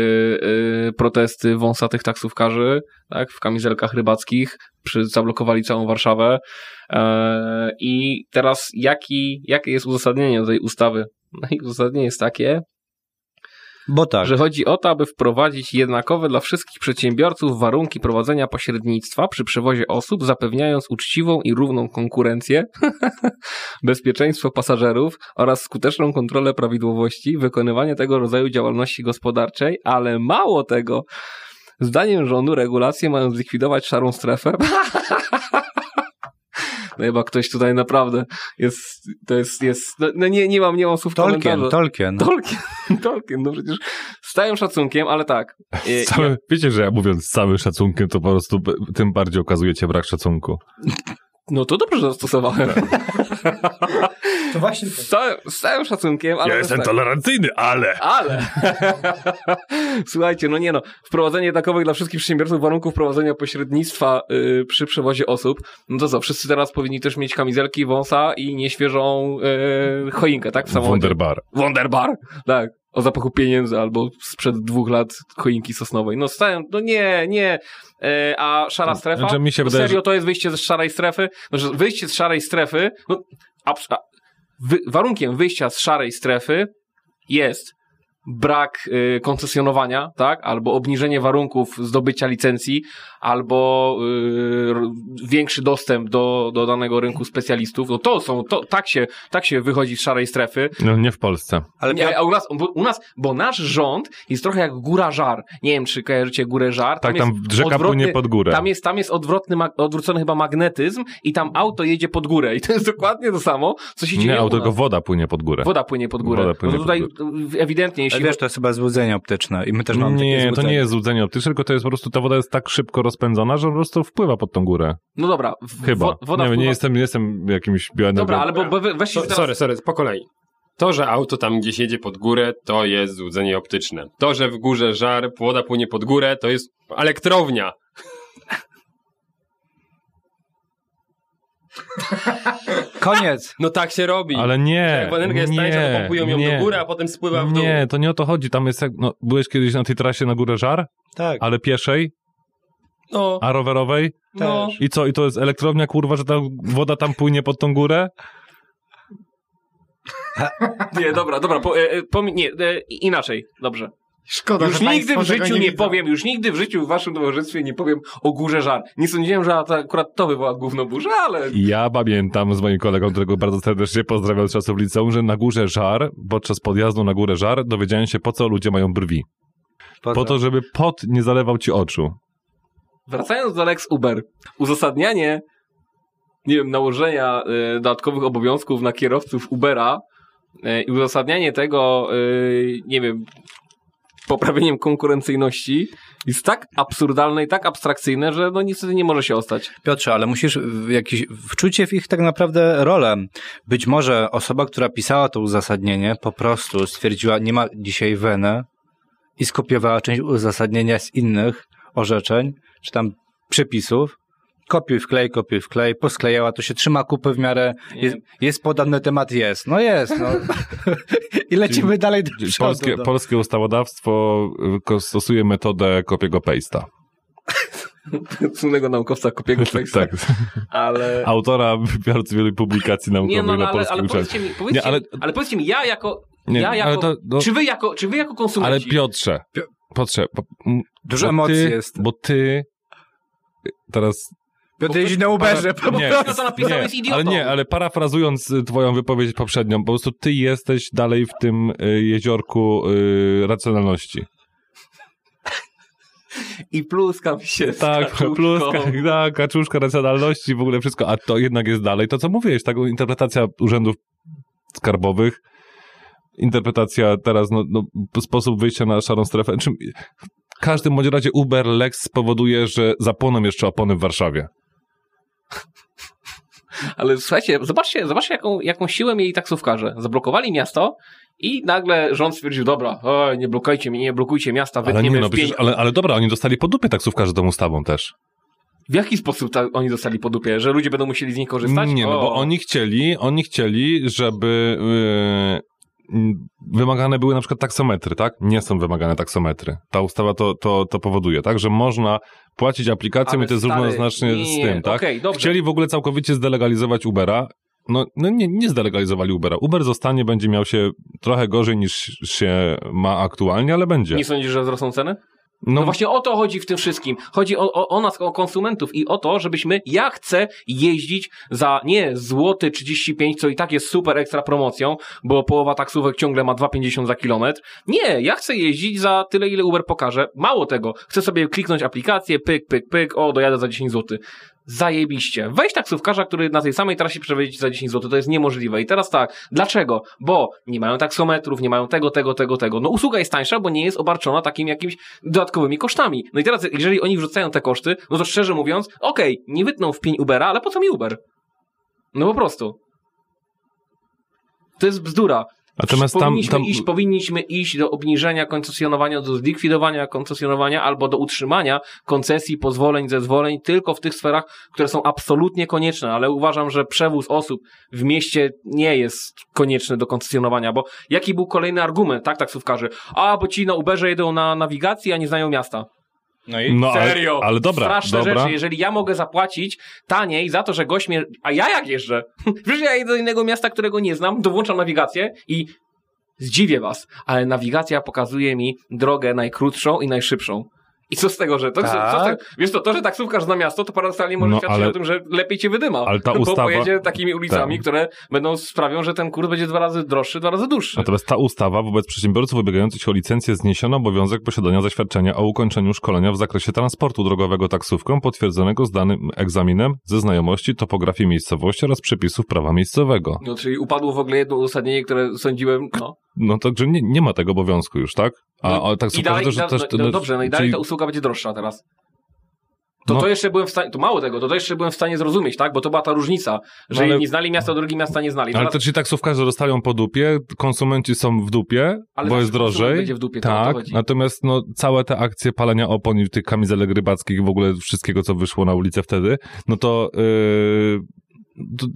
e, protesty wąsatych taksówkarzy tak, w kamizelkach rybackich, przy, zablokowali całą Warszawę. E, I teraz jaki, jakie jest uzasadnienie tej ustawy? No i uzasadnienie jest takie, bo tak. Że chodzi o to, aby wprowadzić jednakowe dla wszystkich przedsiębiorców warunki prowadzenia pośrednictwa przy przewozie osób, zapewniając uczciwą i równą konkurencję, bezpieczeństwo pasażerów oraz skuteczną kontrolę prawidłowości wykonywania tego rodzaju działalności gospodarczej, ale mało tego, zdaniem rządu regulacje mają zlikwidować szarą strefę. No chyba ktoś tutaj naprawdę jest, to jest, jest, no, no nie, nie mam, nie mam słów Tolkien, komentarza. Tolkien. Tolkien, Tolkien, no przecież z całym szacunkiem, ale tak. Całe, ja... Wiecie, że ja mówiąc z całym szacunkiem, to po prostu tym bardziej okazujecie brak szacunku. No to dobrze zastosowałem. To właśnie. Z całym, z całym szacunkiem, ale. Ja jestem tak. tolerancyjny, ale. Ale. Słuchajcie, no nie no. Wprowadzenie takowych dla wszystkich przedsiębiorców warunków prowadzenia pośrednictwa yy, przy przewozie osób. No to co, wszyscy teraz powinni też mieć kamizelki, wąsa i nieświeżą yy, choinkę, tak? W samochodzie. Wonderbar. Wonderbar, tak o zapachu pieniędzy albo sprzed dwóch lat choinki sosnowej. No stałem, no nie, nie. E, a szara strefa? Znaczy, mi się no serio, to jest wyjście z szarej strefy? Znaczy, wyjście z szarej strefy, no, a, a, wy, warunkiem wyjścia z szarej strefy jest brak y, koncesjonowania, tak? Albo obniżenie warunków zdobycia licencji, albo y, większy dostęp do, do danego rynku specjalistów. No to są, to, tak się, tak się wychodzi z szarej strefy. No nie w Polsce. Ale nie, a u nas, bo, u nas, bo nasz rząd jest trochę jak góra żar. Nie wiem, czy kojarzycie górę żar. Tam tak, tam rzeka płynie pod górę. Tam jest, tam jest odwrotny, odwrócony chyba magnetyzm i tam auto jedzie pod górę. I to jest dokładnie to samo, co się dzieje Nie, auto, tylko woda płynie pod górę. Woda płynie pod górę. Woda płynie no tutaj ewidentnie, jeśli... Ale wiesz, to jest chyba złudzenie optyczne i my też mamy Nie, to nie jest złudzenie optyczne, tylko to jest po prostu, ta woda jest tak szybko rozpędzona, że po prostu wpływa pod tą górę. No dobra. Chyba. Woda nie, wpływa... nie, jestem, nie jestem jakimś bioenergą. Dobra, ale bo, bo weźcie... Teraz... Sorry, sorry, po kolei. To, że auto tam gdzieś jedzie pod górę, to jest złudzenie optyczne. To, że w górze żar, woda płynie pod górę, to jest elektrownia. Koniec. No tak się robi. Ale nie. Jak energia jest nie, tańsza, to pompują ją nie. do góry, a potem spływa w dół. Nie, to nie o to chodzi. Tam jest jak, no, byłeś kiedyś na tej trasie na górę żar? Tak. Ale pieszej? No. A rowerowej? No. I co? I to jest elektrownia, kurwa, że ta woda tam płynie pod tą górę? nie, dobra, dobra, po, e, po, nie, e, inaczej, dobrze. Szkoda, już nigdy w życiu nie, nie powiem, już nigdy w życiu w waszym towarzystwie nie powiem o górze żar. Nie sądziłem, że to akurat to wywoła gówno burzę, ale... Ja pamiętam z moim kolegą, którego bardzo serdecznie pozdrawiam z czasów liceum, że na górze żar, podczas podjazdu na górę żar, dowiedziałem się po co ludzie mają brwi. Po, po to, żeby pot nie zalewał ci oczu. Wracając do Lex Uber. Uzasadnianie, nie wiem, nałożenia y, dodatkowych obowiązków na kierowców Ubera y, i uzasadnianie tego, y, nie wiem, poprawieniem konkurencyjności jest tak absurdalne i tak abstrakcyjne, że no niestety nie może się ostać. Piotrze, ale musisz jakieś wczucie w ich tak naprawdę rolę. Być może osoba, która pisała to uzasadnienie, po prostu stwierdziła, nie ma dzisiaj weny i skopiowała część uzasadnienia z innych orzeczeń, czy tam przepisów, kopiuj wklej, kopiuj wklej, posklejała, to się trzyma kupy w miarę, jest, jest podany temat, jest, no jest, no. I lecimy Czyli dalej do przodu. Polskie, no. polskie ustawodawstwo y, stosuje metodę kopiego paste'a. Słynnego naukowca kopiego paste'a. tak. Ale... Autora bardzo wielu publikacji naukowych nie, no, na ale, polskim ale, powiedzcie mi, powiedzcie, nie, ale... ale powiedzcie mi, ja jako, nie, ja jako, to, to... czy wy jako, czy wy jako konsumenci... Ale Piotrze, Piotrze, bo, Dużo emocji ty, jest. Bo ty teraz Piotr jeździ na Uberze po nie, prostu. to napisał, nie, jest idiotą. Ale nie, ale parafrazując y, twoją wypowiedź poprzednią, po prostu ty jesteś dalej w tym y, jeziorku y, racjonalności. I pluskam się Tak, pluska, tak, kaczuszka racjonalności, w ogóle wszystko, a to jednak jest dalej. To, co mówiłeś, taką interpretacja urzędów skarbowych, interpretacja teraz, no, no, sposób wyjścia na szarą strefę. Czym, w każdym bądź razie Uber Lex spowoduje, że zapłoną jeszcze opony w Warszawie. Ale słuchajcie, zobaczcie, zobaczcie jaką, jaką siłę mieli taksówkarze. Zablokowali miasto i nagle rząd stwierdził, dobra, o, nie blokujcie mnie, nie blokujcie miasta, ale nie, no, przecież, ale, ale dobra, oni dostali po dupie taksówkarze tą ustawą też. W jaki sposób ta, oni dostali po dupie? Że ludzie będą musieli z niej korzystać? Nie, no bo oni chcieli, oni chcieli, żeby yy, wymagane były na przykład taksometry, tak? Nie są wymagane taksometry. Ta ustawa to, to, to powoduje, tak? Że można płacić aplikacją i to jest równoznacznie nie, z tym, tak? Okay, chcieli w ogóle całkowicie zdelegalizować Ubera. No, no nie, nie zdelegalizowali Ubera. Uber zostanie, będzie miał się trochę gorzej niż się ma aktualnie, ale będzie. Nie sądzisz, że wzrosną ceny? No, no, właśnie o to chodzi w tym wszystkim. Chodzi o, o, o, nas, o konsumentów i o to, żebyśmy, ja chcę jeździć za nie złoty 35, co i tak jest super ekstra promocją, bo połowa taksówek ciągle ma 2,50 za kilometr. Nie, ja chcę jeździć za tyle, ile Uber pokaże. Mało tego, chcę sobie kliknąć aplikację, pyk, pyk, pyk, o, dojadę za 10 zł zajebiście. Weź taksówkarza, który na tej samej trasie przewiedzie za 10 zł, to jest niemożliwe. I teraz tak, dlaczego? Bo nie mają taksometrów, nie mają tego, tego, tego, tego. No usługa jest tańsza, bo nie jest obarczona takimi jakimiś dodatkowymi kosztami. No i teraz, jeżeli oni wrzucają te koszty, no to szczerze mówiąc, okej, okay, nie wytną w pień Ubera, ale po co mi Uber? No po prostu. To jest bzdura. Natomiast powinniśmy, tam, tam... Iść, powinniśmy iść do obniżenia koncesjonowania, do zlikwidowania koncesjonowania albo do utrzymania koncesji, pozwoleń, zezwoleń tylko w tych sferach, które są absolutnie konieczne, ale uważam, że przewóz osób w mieście nie jest konieczny do koncesjonowania, bo jaki był kolejny argument, tak, taksówkarzy? A, bo ci na Uberze jedą na nawigacji, a nie znają miasta. No i no, serio. Ale, ale dobra, straszne dobra. rzeczy. Jeżeli ja mogę zapłacić taniej za to, że gość mnie. A ja jak jeżdżę? Przecież ja jedę do innego miasta, którego nie znam, dowłączam nawigację i Zdziwię was, ale nawigacja pokazuje mi drogę najkrótszą i najszybszą. I co z tego, że to, Tak? co, co z tego? Wiesz to, to, że taksówkarz zna miasto, to paradoksalnie może No, świadczyć ale- o tym, że lepiej cię wydyma. Ale ta bo ustawa- pojedzie takimi ulicami, Tak. które będą sprawią, że ten kurs będzie dwa razy droższy, dwa razy dłuższy. Natomiast ta ustawa wobec przedsiębiorców ubiegających o licencję zniesiono obowiązek posiadania zaświadczenia o ukończeniu szkolenia w zakresie transportu drogowego taksówką potwierdzonego zdanym egzaminem ze znajomości topografii miejscowości oraz przepisów prawa miejscowego. No, czyli upadło w ogóle jedno uzasadnienie, które sądziłem, no. No także nie, nie ma tego obowiązku już, tak? A, No, a taksówkarze I dalej, i da, też, no, no, dobrze, no i dalej czyli- ta usługa będzie droższa teraz. To, No. to jeszcze byłem w stanie, to mało tego, to, to jeszcze byłem w stanie zrozumieć, tak? Bo to była ta różnica, że No ale- jedni znali miasta, drugi miasta nie znali. Ale Teraz- to ci taksówkarze dostają po dupie, konsumenci są w dupie, Ale bo jest drożej. będzie w dupie, tak, natomiast no, całe te akcje palenia opon i tych kamizelek rybackich w ogóle wszystkiego, co wyszło na ulicę wtedy, no to, yy,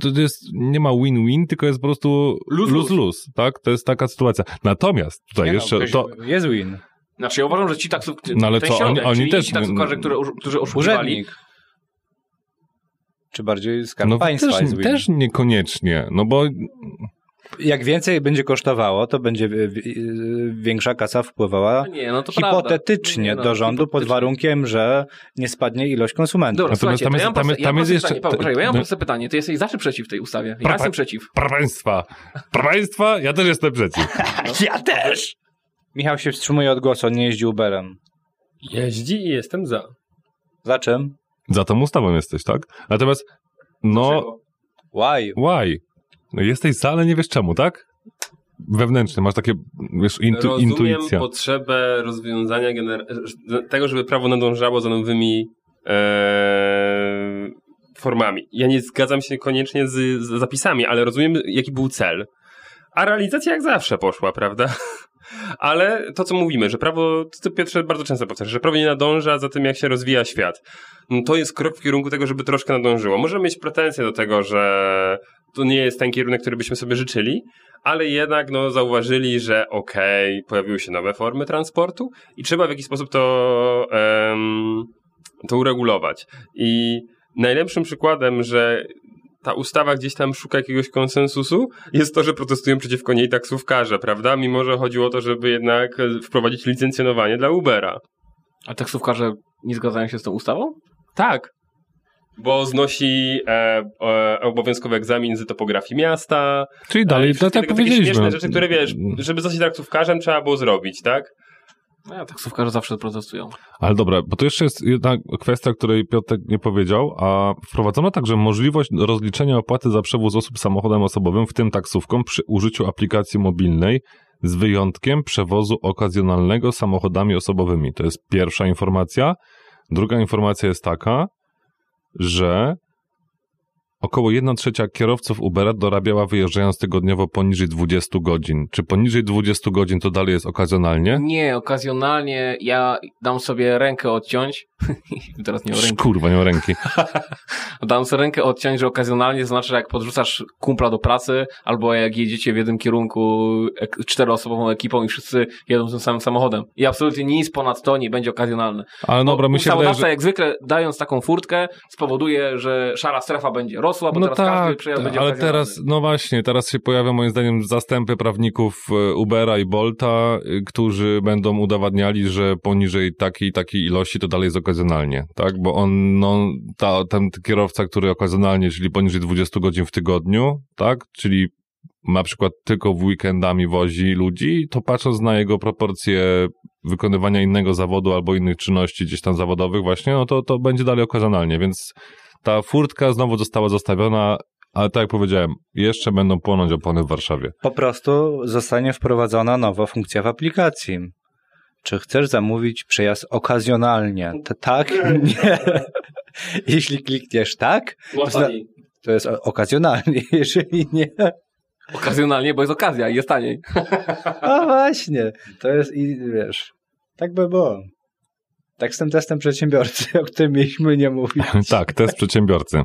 to, to jest, nie ma win-win, tylko jest po prostu Lose-lose. tak? To jest taka sytuacja. Natomiast tutaj Nie no, jeszcze to... Jest win. Znaczy ja uważam, że ci taksówkarze, No ale ten co, środek, oni- oni też- ci taksówkarze, które, którzy oszukiwali, Urzędnik. Czy bardziej skarb No państwa też, jest win. też niekoniecznie, no bo Jak więcej będzie kosztowało, to będzie wi- wi- większa kasa wpływała No nie, no to hipotetycznie. Nie, no, do rządu pod hipotetycznie. warunkiem, że nie spadnie ilość konsumentów. Dobra, Natomiast tam jest- tam jest- tam mam jest proste jeszcze- pytanie, Paweł, poczekaj, ja mam no- proste pytanie, ty jesteś za czy przeciw tej ustawie? Ja Pra- jestem przeciw. proszę państwa, proszę państwa, ja też jestem przeciw. Ja też! Michał się wstrzymuje od głosu, on nie jeździ Uberem. Jeździ i jestem za. Za czym? Za tą ustawą jesteś, tak? Natomiast, no, Dlaczego? Why? why? No jesteś za, ale nie wiesz czemu, tak? Wewnętrznie, masz takie, wiesz, intu, Rozumiem intuicja. potrzebę rozwiązania gener- tego, żeby prawo nadążało za nowymi e, formami. Ja nie zgadzam się koniecznie z, z zapisami, ale rozumiem, jaki był cel. A realizacja jak zawsze poszła, prawda? Ale to, co mówimy, że prawo, to Piotrze bardzo często powtarzasz, że prawo nie nadąża za tym, jak się rozwija świat. No to jest krok w kierunku tego, żeby troszkę nadążyło. Możemy mieć pretensje do tego, że to nie jest ten kierunek, który byśmy sobie życzyli, ale jednak no, zauważyli, że okej, pojawiły się nowe formy transportu i trzeba w jakiś sposób to, em, to uregulować. I najlepszym przykładem, że ta ustawa gdzieś tam szuka jakiegoś konsensusu, jest to, że protestują przeciwko niej taksówkarze, prawda? Mimo, że chodziło o to, żeby jednak e, wprowadzić licencjonowanie dla Ubera. A taksówkarze nie zgadzają się z tą ustawą? Tak. Bo znosi e, e, obowiązkowy egzamin z topografii miasta. Czyli e, dalej, wszystkie tak tego jak takie powiedzieliśmy. śmieszne rzeczy, które wiesz, żeby zostać taksówkarzem trzeba było zrobić, tak? No, ja taksówkarze zawsze protestują. Ale dobra, bo to jeszcze jest jedna kwestia, której Piotr nie powiedział, a wprowadzono także możliwość rozliczenia opłaty za przewóz osób samochodem osobowym, w tym taksówką, przy użyciu aplikacji mobilnej, z wyjątkiem przewozu okazjonalnego samochodami osobowymi. To jest pierwsza informacja. Druga informacja jest taka, że około 1 trzecia kierowców Ubera dorabiała wyjeżdżając tygodniowo poniżej 20 godzin. Czy poniżej 20 godzin to dalej jest okazjonalnie? Nie, okazjonalnie ja dam sobie rękę odciąć. Teraz nie o rękę. Kurwa, nie ma ręki. Dam sobie rękę odciąć, że okazjonalnie to znaczy, że jak podrzucasz kumpla do pracy, albo jak jedziecie w jednym kierunku ek- czteroosobową ekipą i wszyscy jedą tym samym samochodem. I absolutnie nic ponad to nie będzie okazjonalne. Ale dobra, mi się wydaje, że... jak zwykle dając taką furtkę spowoduje, że szara strefa będzie rosła, bo No teraz każdy tak, przejazd będzie ale teraz, no właśnie, teraz się pojawia moim zdaniem zastępy prawników e, Ubera i Bolta, y, którzy będą udowadniali, że poniżej takiej takiej ilości to dalej jest okazjonalnie, tak? Bo on, no, ta, ten kierowca, który okazjonalnie, czyli poniżej 20 godzin w tygodniu, tak? Czyli na przykład tylko w weekendami wozi ludzi, to patrząc na jego proporcje wykonywania innego zawodu albo innych czynności gdzieś tam zawodowych właśnie, no to, to będzie dalej okazjonalnie, więc ta furtka znowu została zostawiona, ale tak jak powiedziałem, jeszcze będą płonąć opony w Warszawie. Po prostu zostanie wprowadzona nowa funkcja w aplikacji. Czy chcesz zamówić przejazd okazjonalnie? To tak? Nie. Jeśli klikniesz tak, Łatwiej. to jest okazjonalnie. Jeżeli nie, Okazjonalnie, bo jest okazja i jest taniej. a właśnie, to jest i wiesz, tak by było. Tak z tym testem przedsiębiorcy, o którym mieliśmy nie mówić. tak, test przedsiębiorcy.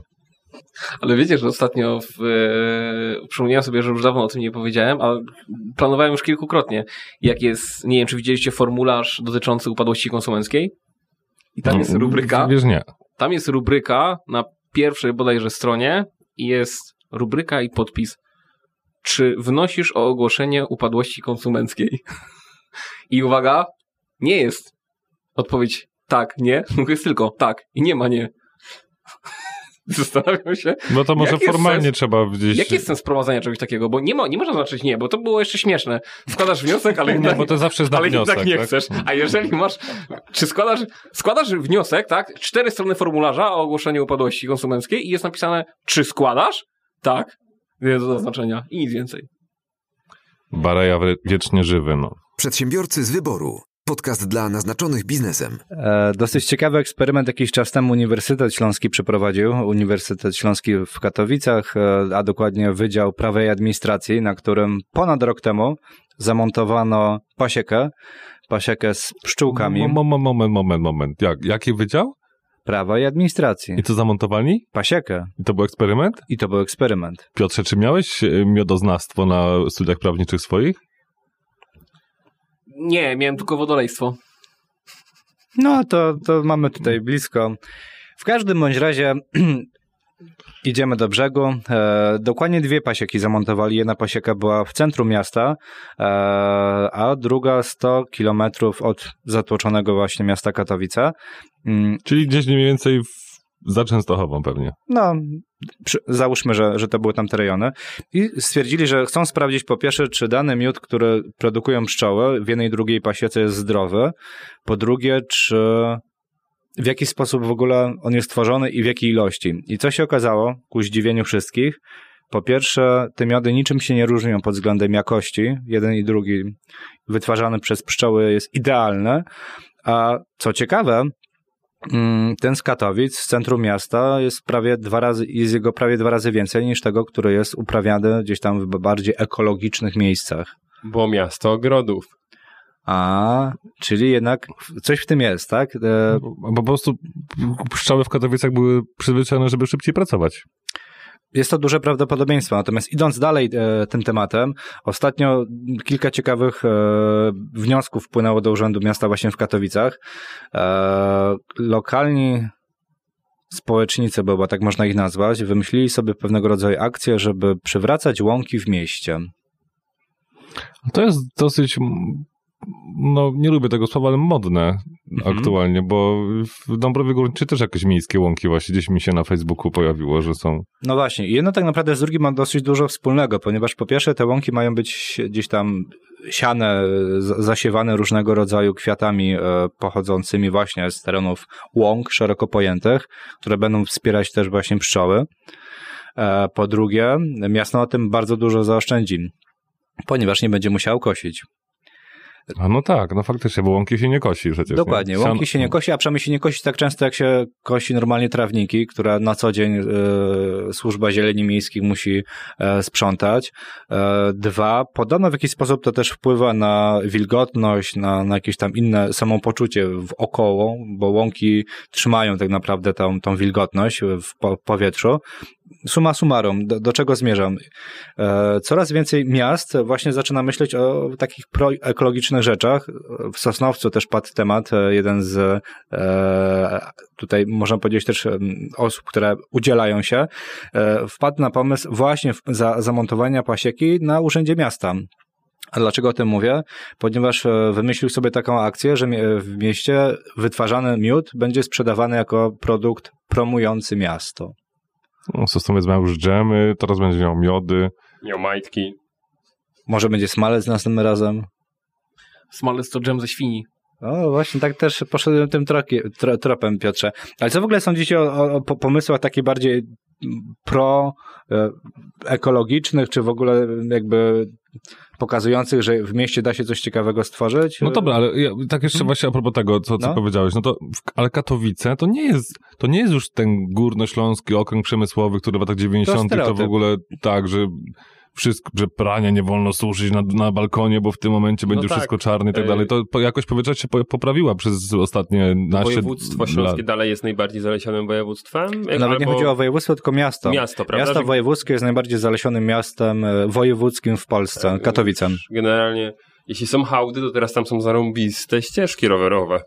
Ale wiecie, że ostatnio w, e, przypomniałem sobie, że już dawno o tym nie powiedziałem, ale planowałem już kilkukrotnie, jak jest, nie wiem, czy widzieliście formularz dotyczący upadłości konsumenckiej? I tam jest No, rubryka, Wiesz, nie. tam jest rubryka na pierwszej bodajże stronie i jest rubryka i podpis czy wnosisz o ogłoszenie upadłości konsumenckiej? I uwaga, nie jest odpowiedź tak, nie, jest tylko tak i nie ma nie. Zastanawiam się. No to może formalnie sens, trzeba gdzieś. Jaki jest sens prowadzenia czegoś takiego? Bo nie, ma, nie można znaczyć nie, bo to było jeszcze śmieszne. Składasz wniosek, ale jednak, nie, bo to zawsze jest ale wniosek, jednak nie tak? chcesz. A jeżeli masz. Czy składasz, składasz wniosek, tak? Cztery strony formularza o ogłoszeniu upadłości konsumenckiej i jest napisane, czy składasz? Tak. Nie do zaznaczenia. I nic więcej. Bareja wiecznie żywy, no. Przedsiębiorcy z wyboru. Podcast dla naznaczonych biznesem. E, dosyć ciekawy eksperyment jakiś czas temu Uniwersytet Śląski przeprowadził. Uniwersytet Śląski w Katowicach, e, a dokładnie Wydział Prawa i Administracji, na którym ponad rok temu zamontowano pasiekę, pasiekę z pszczółkami. Moment, moment, moment, moment. Jak, jaki wydział? Prawa i Administracji. I co zamontowali? Pasiekę. I to był eksperyment? I to był eksperyment. Piotrze, czy miałeś e, miodoznawstwo na studiach prawniczych swoich? Nie, miałem tylko wodolejstwo. No, to, to mamy tutaj blisko. W każdym bądź razie idziemy do brzegu. E, dokładnie dwie pasieki zamontowali. Jedna pasieka była w centrum miasta, e, a druga 100 kilometrów od zatłoczonego właśnie miasta Katowice. Mm. Czyli gdzieś mniej więcej w za Częstochową pewnie. No, przy, załóżmy, że, że to były tamte rejony. I stwierdzili, że chcą sprawdzić po pierwsze, czy dany miód, który produkują pszczoły w jednej i drugiej pasiece jest zdrowy. Po drugie, czy w jaki sposób w ogóle on jest tworzony i w jakiej ilości. I co się okazało, ku zdziwieniu wszystkich, po pierwsze, te miody niczym się nie różnią pod względem jakości. Jeden i drugi wytwarzany przez pszczoły jest idealny. A co ciekawe, ten z Katowic, z centrum miasta, jest prawie dwa razy, jest jego prawie dwa razy więcej niż tego, który jest uprawiany gdzieś tam w bardziej ekologicznych miejscach. Bo miasto ogrodów. A, czyli jednak coś w tym jest, tak? E... Bo po prostu pszczoły w Katowicach były przyzwyczajone, żeby szybciej pracować jest to duże prawdopodobieństwo. Natomiast idąc dalej e, tym tematem, ostatnio kilka ciekawych e, wniosków wpłynęło do Urzędu Miasta właśnie w Katowicach. E, lokalni społecznicy, bo tak można ich nazwać, wymyślili sobie pewnego rodzaju akcję, żeby przywracać łąki w mieście. To jest dosyć no nie lubię tego słowa, ale modne mhm. aktualnie, bo w Dąbrowie Górniczej też jakieś miejskie łąki właśnie gdzieś mi się na Facebooku pojawiło, że są. No właśnie, jedno tak naprawdę z drugim ma dosyć dużo wspólnego, ponieważ po pierwsze te łąki mają być gdzieś tam siane, zasiewane różnego rodzaju kwiatami e, pochodzącymi właśnie z terenów łąk szeroko pojętych, które będą wspierać też właśnie pszczoły. E, po drugie, miasto na tym bardzo dużo zaoszczędzi, ponieważ nie będzie musiał kosić. A no tak, no faktycznie, bo łąki się nie kosi przecież. Dokładnie, nie? łąki się nie kosi, a przynajmniej się nie kosi tak często, jak się kosi normalnie trawniki, które na co dzień e, służba zieleni miejskich musi e, sprzątać. E, dwa, podobno w jakiś sposób to też wpływa na wilgotność, na, na jakieś tam inne samopoczucie w około, bo łąki trzymają tak naprawdę tą, tą wilgotność w po, powietrzu. Suma summarum, do, do czego zmierzam? E, coraz więcej miast właśnie zaczyna myśleć o takich proekologicznych rzeczach. W Sosnowcu też padł temat, e, jeden z e, tutaj można powiedzieć też osób, które udzielają się, wpadł na pomysł właśnie za zamontowania pasieki na urzędzie miasta. A dlaczego o tym mówię? Ponieważ wymyślił sobie taką akcję, że w mieście wytwarzany miód będzie sprzedawany jako produkt promujący miasto. No, Sostowiec miał już dżemy, teraz będzie miał miody. Miał majtki. Może będzie smalec następnym razem? Smalec to dżem ze świni. O, właśnie tak też poszedłem tym troki, tro, tropem, Piotrze. Ale co w ogóle sądzicie o, o pomysłach takich bardziej pro-ekologicznych, czy w ogóle jakby pokazujących, że w mieście da się coś ciekawego stworzyć? No dobra, ale ja, tak jeszcze hmm? właśnie a propos tego, co, co no? powiedziałeś, no to, ale Katowice to nie jest, to nie jest już ten górnośląski okręg przemysłowy, który w latach 90. To, to w ogóle tak, że wszystko, że prania nie wolno suszyć na, na balkonie, bo w tym momencie będzie no tak. wszystko czarne i tak dalej. To po, jakoś powietrza się poprawiła przez ostatnie naście Województwo śląskie lat. dalej jest najbardziej zalesionym województwem? Nawet albo... nie chodzi o województwo, tylko miasto. Miasto, prawda? Miasto wojewódzkie jest najbardziej zalesionym miastem e, wojewódzkim w Polsce, e, Katowicem. Generalnie, jeśli są hałdy, to teraz tam są zarąbiste ścieżki rowerowe.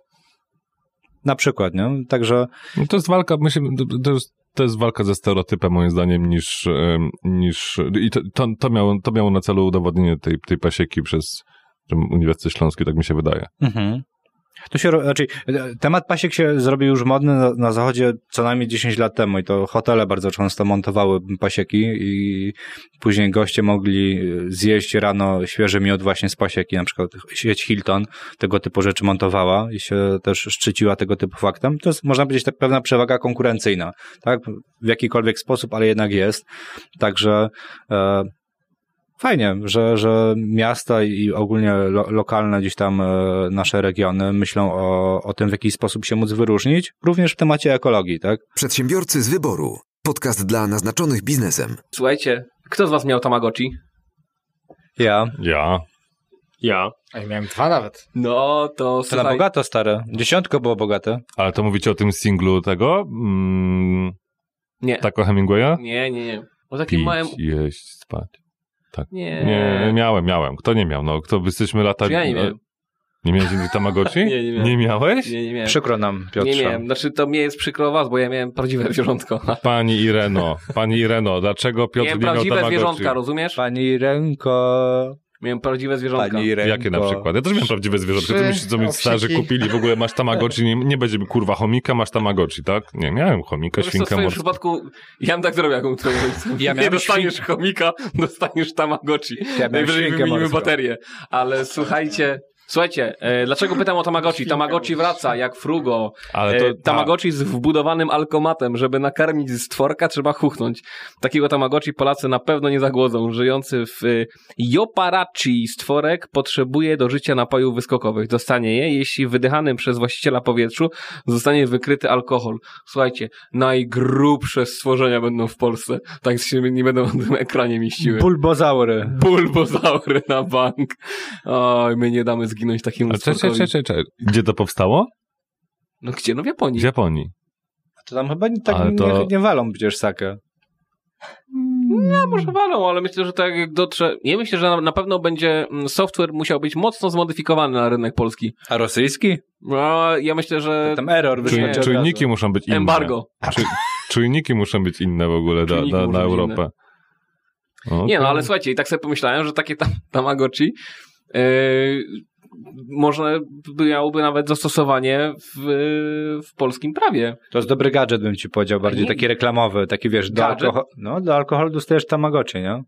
Na przykład, nie? Także... No to jest walka, myślę, to jest to jest walka ze stereotypem moim zdaniem niż, niż i to, to, miało, to miało na celu udowodnienie tej, tej pasieki przez Uniwersytet Śląski, tak mi się wydaje. Mhm. To się, znaczy, temat pasiek się zrobił już modny na, na, zachodzie co najmniej 10 lat temu i to hotele bardzo często montowały pasieki i później goście mogli zjeść rano świeży miód właśnie z pasieki, na przykład sieć Hilton tego typu rzeczy montowała i się też szczyciła tego typu faktem. To jest, można powiedzieć, tak pewna przewaga konkurencyjna, tak? W jakikolwiek sposób, ale jednak jest. Także e, fajnie, że, że miasta i ogólnie lo, lokalne gdzieś tam e, nasze regiony myślą o, o tym, w jaki sposób się móc wyróżnić, również w temacie ekologii, tak? Przedsiębiorcy z wyboru. Podcast dla naznaczonych biznesem. Słuchajcie, kto z was miał Tamagotchi? Ja. Ja. Ja. A ja miałem dwa nawet. No, to To na bogato stare. Dziesiątko było bogate. Ale to mówicie o tym singlu tego? Mm, nie. Tak o Hemingwaya? Nie, nie, nie. O takim Pić, małym... jeść, spać. Tak. Nie. Nie, miałem, miałem. Kto nie miał? No, kto jesteśmy lata... Czy ja nie miałem. Nie miałeś nigdy Tamagotchi? nie, nie miałem. Nie miałeś? Nie, nie miałem. Przykro nam, Piotrze. Nie miałem. Znaczy, to mnie jest przykro was, bo ja miałem prawdziwe zwierzątko. Pani Ireno, pani Ireno, dlaczego Piotr miałem nie miał prawdziwe Tamagotchi? zwierzątka, rozumiesz? Pani Ręko... Miałem prawdziwe zwierzątka. Pani. Jakie na przykład? Ja też miałem prawdziwe zwierzątko. Ty myślisz, co mi starzy kupili? W ogóle masz Tamagotchi, nie, nie będzie kurwa chomika, masz Tamagotchi, tak? Nie, miałem chomika, Wiesz w świnkę swoim morską. przypadku ja bym tak zrobił, jak twoim rodzicom. Ja nie dostaniesz chomika, dostaniesz Tamagotchi. miałem Najwyżej wymienimy baterię. Ale słuchajcie, słuchajcie, e, dlaczego pytam o Tamagotchi? Tamagotchi wraca, jak frugo. Ale to... E, Tamagotchi z wbudowanym alkomatem. Żeby nakarmić stworka, trzeba chuchnąć. Takiego Tamagotchi Polacy na pewno nie zagłodzą. Żyjący w y, Joparachi stworek potrzebuje do życia napojów wyskokowych. Dostanie je, jeśli wydychanym przez właściciela powietrzu zostanie wykryty alkohol. Słuchajcie, najgrubsze stworzenia będą w Polsce. Tak się nie będą na tym ekranie mieściły. Bulbozaury. Bulbozaury na bank. Oj, my nie damy zginąć takiemu A. Gdzie to powstało? No gdzie? No w Japonii. W Japonii. To tam chyba nie, tak Ale to- nie, nie walą przecież sakę. No, może walą, ale myślę, że tak jak dotrze... Nie myślę, że na, na pewno będzie mm, software musiał być mocno zmodyfikowany na rynek polski. A rosyjski? No, ja myślę, że Tam error Czuj, czujniki razu. muszą być inne. embargo. Czuj, czujniki muszą być inne w ogóle da, da, na Europę. O, Nie, no to- ale słuchajcie, i tak sobie pomyślałem, że takie tam Tamagotchi yy, może by miałoby nawet zastosowanie w, w polskim prawie. To jest dobry gadżet, bym ci powiedział, bardziej taki reklamowy, taki wiesz, do Gadżet? alkoholu, no do alkoholu dostajesz tamagotchi, nie?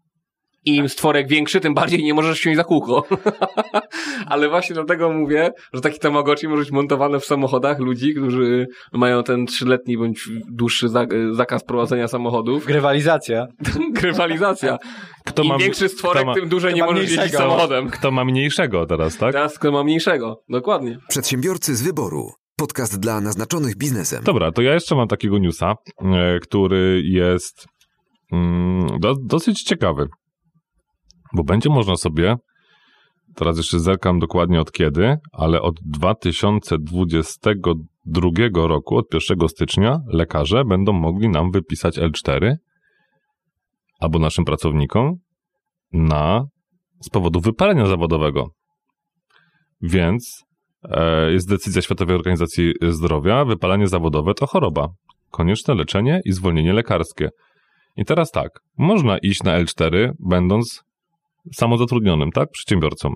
I im stworek większy, tym bardziej nie możesz siąść za kółko. Ale właśnie dlatego mówię, że taki Tamagotchi może być montowany w samochodach ludzi, którzy mają ten trzyletni bądź dłuższy za- zakaz prowadzenia samochodów. Grywalizacja. Grywalizacja. Kto Im ma, większy stworek, kto ma, tym dłużej nie możesz jeździć samochodem. kto ma mniejszego teraz, tak? Teraz kto ma mniejszego. Dokładnie. Przedsiębiorcy z wyboru. Podcast dla naznaczonych biznesem. Dobra, to ja jeszcze mam takiego newsa, e, który jest mm, do, dosyć ciekawy. Bo będzie można sobie, teraz jeszcze zerkam dokładnie od kiedy, ale od 2022 roku, od 1 stycznia, lekarze będą mogli nam wypisać L4 albo naszym pracownikom na z powodu wypalenia zawodowego. Więc e, jest decyzja Światowej Organizacji Zdrowia, wypalenie zawodowe to choroba. Konieczne leczenie i zwolnienie lekarskie. I teraz tak, można iść na L4, będąc samozatrudnionym, tak? Przedsiębiorcą.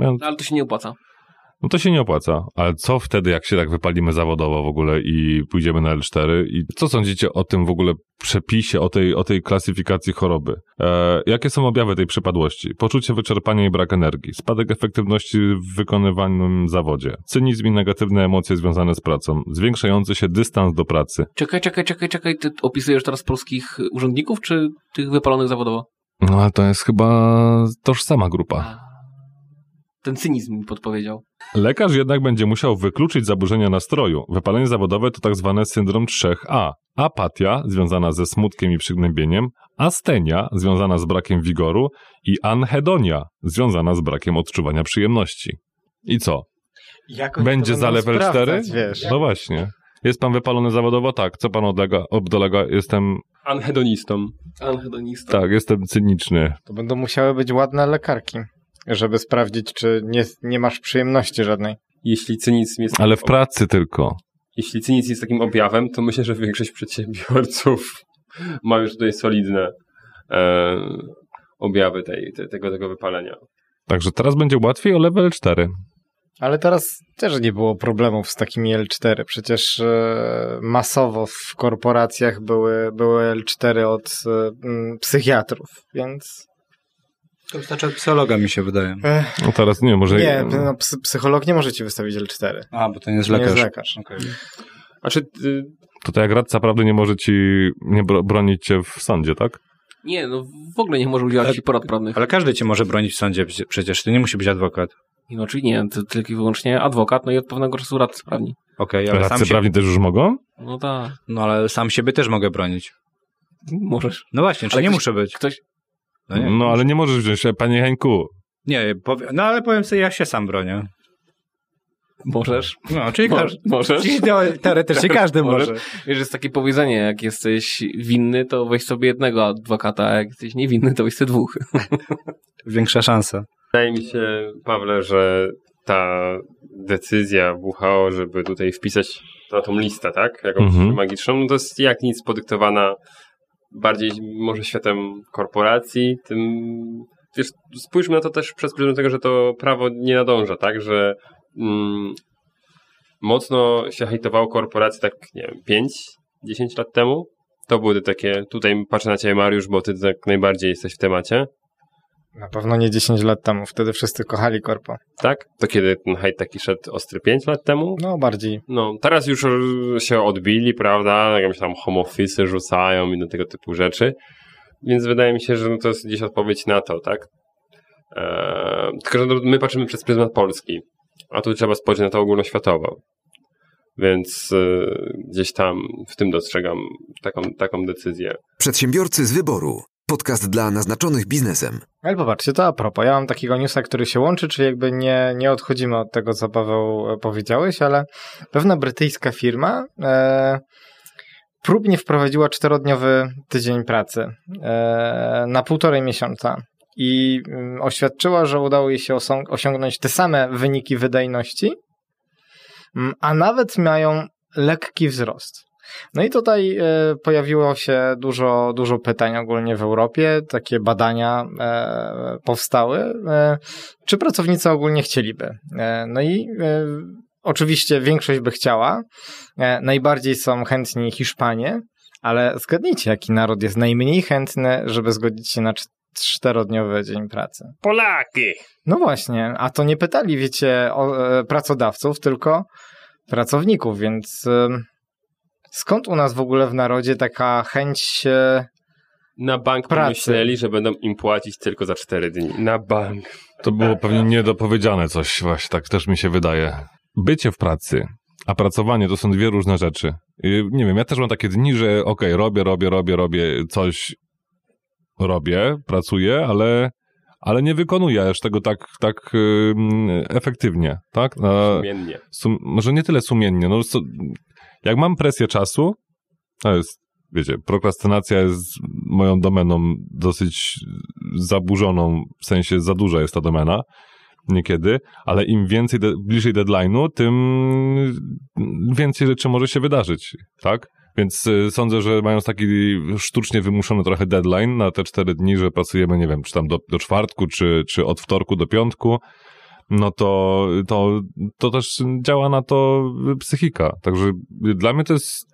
Więc, Ale to się nie opłaca. no to się nie opłaca. Ale co wtedy, jak się tak wypalimy zawodowo w ogóle i pójdziemy na L4? I co sądzicie o tym w ogóle przepisie, o tej, o tej klasyfikacji choroby? E, jakie są objawy tej przypadłości? Poczucie wyczerpania i brak energii, spadek efektywności w wykonywanym zawodzie, cynizm i negatywne emocje związane z pracą, zwiększający się dystans do pracy. Czekaj, czekaj, czekaj, czekaj. Ty opisujesz teraz polskich urzędników, czy tych wypalonych zawodowo? No ale to jest chyba tożsama grupa. Ten cynizm mi podpowiedział. Lekarz jednak będzie musiał wykluczyć zaburzenia nastroju. Wypalenie zawodowe to tak zwany syndrom 3A. Apatia, związana ze smutkiem i przygnębieniem, astenia, związana z brakiem wigoru i anhedonia, związana z brakiem odczuwania przyjemności. I co? Będzie za level 4? sprawdzać, Wiesz. No właśnie. Jest pan wypalony zawodowo? Tak. Co pan odlega, dolega? Jestem, Anhedonistą. Anhedonista. tak, jestem cyniczny. To będą musiały być ładne lekarki, żeby sprawdzić, czy nie, nie masz przyjemności żadnej. Jeśli cynizm jest... Ale w pracy tylko. jeśli cynic jest takim objawem, to myślę, że większość przedsiębiorców ma już tutaj solidne e, objawy tej, te, tego, tego wypalenia. Także teraz będzie łatwiej o level 4. Ale teraz też nie było problemów z takimi L4. Przecież e, masowo w korporacjach były, były L4 od e, psychiatrów, więc. To wystarczy od psychologa, mi się wydaje. No teraz nie, może... Nie, no, psycholog nie może ci wystawić L4. A, bo to nie jest lekarz. Nie jest lekarz. Okay. Znaczy, y to, to jak radca prawdy nie może ci nie bronić cię w sądzie, tak? Nie, no w ogóle nie może udzielać ci porad prawnych. Ale każdy cię może bronić w sądzie przecież, to nie musi być adwokat. No, czyli nie, to tylko i wyłącznie adwokat, no i od pewnego czasu radcy prawni. Okej, okay, ale radcy sam prawni się... też już mogą? No tak. No ale sam siebie też mogę bronić. Możesz. No właśnie, czy ale nie ktoś, muszę być? Ktoś... No, nie, no ale nie możesz wziąć, panie Heńku. Nie, powie... no ale powiem sobie, ja się sam bronię. Możesz. No, czyli każdy. Możesz. Czyli teoretycznie każdy może. Wiesz, jest takie powiedzenie, jak jesteś winny, to weź sobie jednego adwokata, a jak jesteś niewinny, to weź sobie dwóch. Większa szansa. Wydaje mi się, Pawle, że ta decyzja WHO, żeby tutaj wpisać na tą listę, tak? Jakąś mhm. magiczną, no to jest jak nic podyktowana bardziej może światem korporacji, tym wiesz, spójrzmy na to też przez pryzmat tego, że to prawo nie nadąża, tak? Że mm, mocno się hejtowało korporacje tak, nie wiem, 5-10 lat temu. To były takie, tutaj patrzę na ciebie Mariusz, bo ty tak najbardziej jesteś w temacie. Na pewno nie 10 lat temu, wtedy wszyscy kochali korpo. Tak? To kiedy ten hejt taki szedł ostry 5 lat temu? No, bardziej. No, teraz już się odbili, prawda? Jakieś tam homofisy rzucają i do tego typu rzeczy. Więc wydaje mi się, że no to jest gdzieś odpowiedź na to, tak? Eee, tylko, że no, my patrzymy przez pryzmat Polski, a tu trzeba spojrzeć na to ogólnoświatowo. Więc e, gdzieś tam w tym dostrzegam taką, taką decyzję. Przedsiębiorcy z wyboru. Podcast dla naznaczonych biznesem. Ale popatrzcie, to a propos, ja mam takiego newsa, który się łączy, czyli jakby nie, nie odchodzimy od tego, co Paweł e, powiedziałeś, ale pewna brytyjska firma e, próbnie wprowadziła czterodniowy tydzień pracy e, na półtorej miesiąca i mm, oświadczyła, że udało jej się osiągnąć te same wyniki wydajności, mm, a nawet mają lekki wzrost. No i tutaj e, pojawiło się dużo, dużo pytań ogólnie w Europie, takie badania e, powstały, e, czy pracownicy ogólnie chcieliby. No i oczywiście większość by chciała, najbardziej są chętni Hiszpanie, ale zgadnijcie, jaki naród jest najmniej chętny, żeby zgodzić się na czterodniowy dzień pracy. Polaki! No właśnie, a to nie pytali, wiecie, o pracodawców, tylko pracowników, więc Skąd u nas w ogóle w narodzie taka chęć e, na bank pracy. pomyśleli, że będą im płacić tylko za cztery dni. Na bank. To było pewnie niedopowiedziane coś, właśnie tak też mi się wydaje. Bycie w pracy, a pracowanie to są dwie różne rzeczy. Nie wiem, ja też mam takie dni, że okej, okay, robię, robię, robię, robię coś, robię, pracuję, ale, ale nie wykonuję aż tego tak, tak yy, efektywnie, tak? sumiennie. Sum, może nie tyle sumiennie, no jak mam presję czasu, to jest, wiecie, prokrastynacja jest moją domeną dosyć zaburzoną, w sensie za duża jest ta domena niekiedy, ale im więcej, de bliżej deadline'u, tym więcej rzeczy może się wydarzyć, tak? Więc y, sądzę, że mając taki sztucznie wymuszony trochę deadline na te cztery dni, że pracujemy, nie wiem, czy tam do, do czwartku, czy, czy od wtorku do piątku, no to, to, to też działa na to psychika. Także dla mnie to jest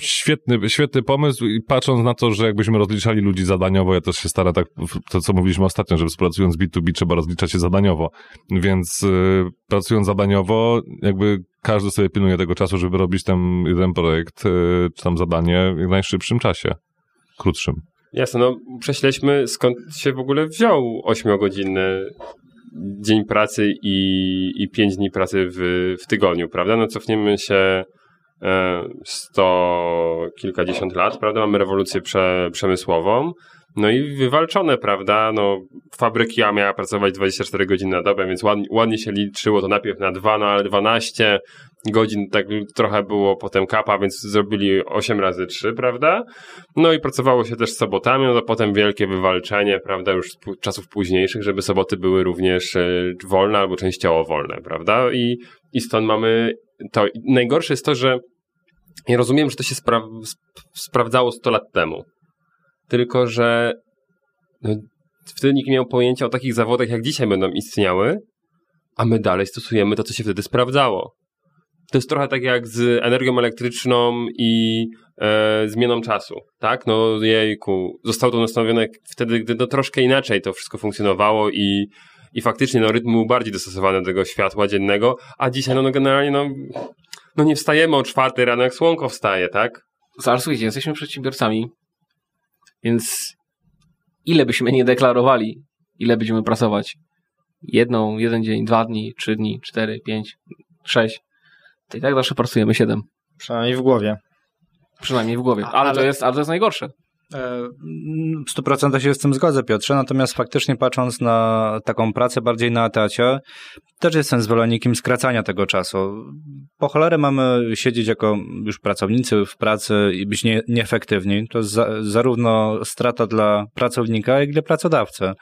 świetny, świetny pomysł i patrząc na to, że jakbyśmy rozliczali ludzi zadaniowo, ja też się starę tak, to co mówiliśmy ostatnio, że współpracując B2B trzeba rozliczać się zadaniowo, więc y, pracując zadaniowo, jakby każdy sobie pilnuje tego czasu, żeby robić ten jeden projekt, y, czy tam zadanie w najszybszym czasie, krótszym. Jasne, no prześledźmy skąd się w ogóle wziął ośmiogodzinny dzień pracy i, i pięć dni pracy w, w tygodniu, prawda? No cofniemy się e, sto kilkadziesiąt lat, prawda? Mamy rewolucję prze, przemysłową. No i wywalczone, prawda? No, fabryki ja miała pracować 24 godziny na dobę, więc ładnie, ładnie się liczyło to najpierw na 2, no ale 12, godzin, tak trochę było potem kapa, więc zrobili 8 razy 3, prawda? No i pracowało się też sobotami, no to potem wielkie wywalczenie, prawda, już z czasów późniejszych, żeby soboty były również e, wolne albo częściowo wolne, prawda? I, i stąd mamy to. Najgorsze jest to, że ja rozumiem, że to się spra sprawdzało 100 lat temu. Tylko, że no, wtedy nikt nie miał pojęcia o takich zawodach, jak dzisiaj będą istniały, a my dalej stosujemy to, co się wtedy sprawdzało. To jest trochę tak jak z energią elektryczną i e, zmianą czasu, tak? No jejku, zostało to nastanowione wtedy, gdy to troszkę inaczej to wszystko funkcjonowało i, i faktycznie no, rytm był bardziej dostosowany do tego światła dziennego, a dzisiaj no, no generalnie no, no nie wstajemy o czwartej rano, jak słonko wstaje, tak? Ale słuchajcie, jesteśmy przedsiębiorcami, więc ile byśmy nie deklarowali, ile będziemy pracować, jedną, jeden dzień, dwa dni, trzy dni, cztery, pięć, sześć, to i tak zawsze pracujemy siedem. Przynajmniej w głowie. Przynajmniej w głowie. Ale, ale, to, jest, ale to jest najgorsze. E, w 100% się z tym zgodzę, Piotrze, natomiast faktycznie patrząc na taką pracę bardziej na etacie, też jestem zwolennikiem skracania tego czasu. Po cholerę mamy siedzieć jako już pracownicy w pracy i być nie, nieefektywni. To jest za, zarówno strata dla pracownika, jak i dla pracodawcy.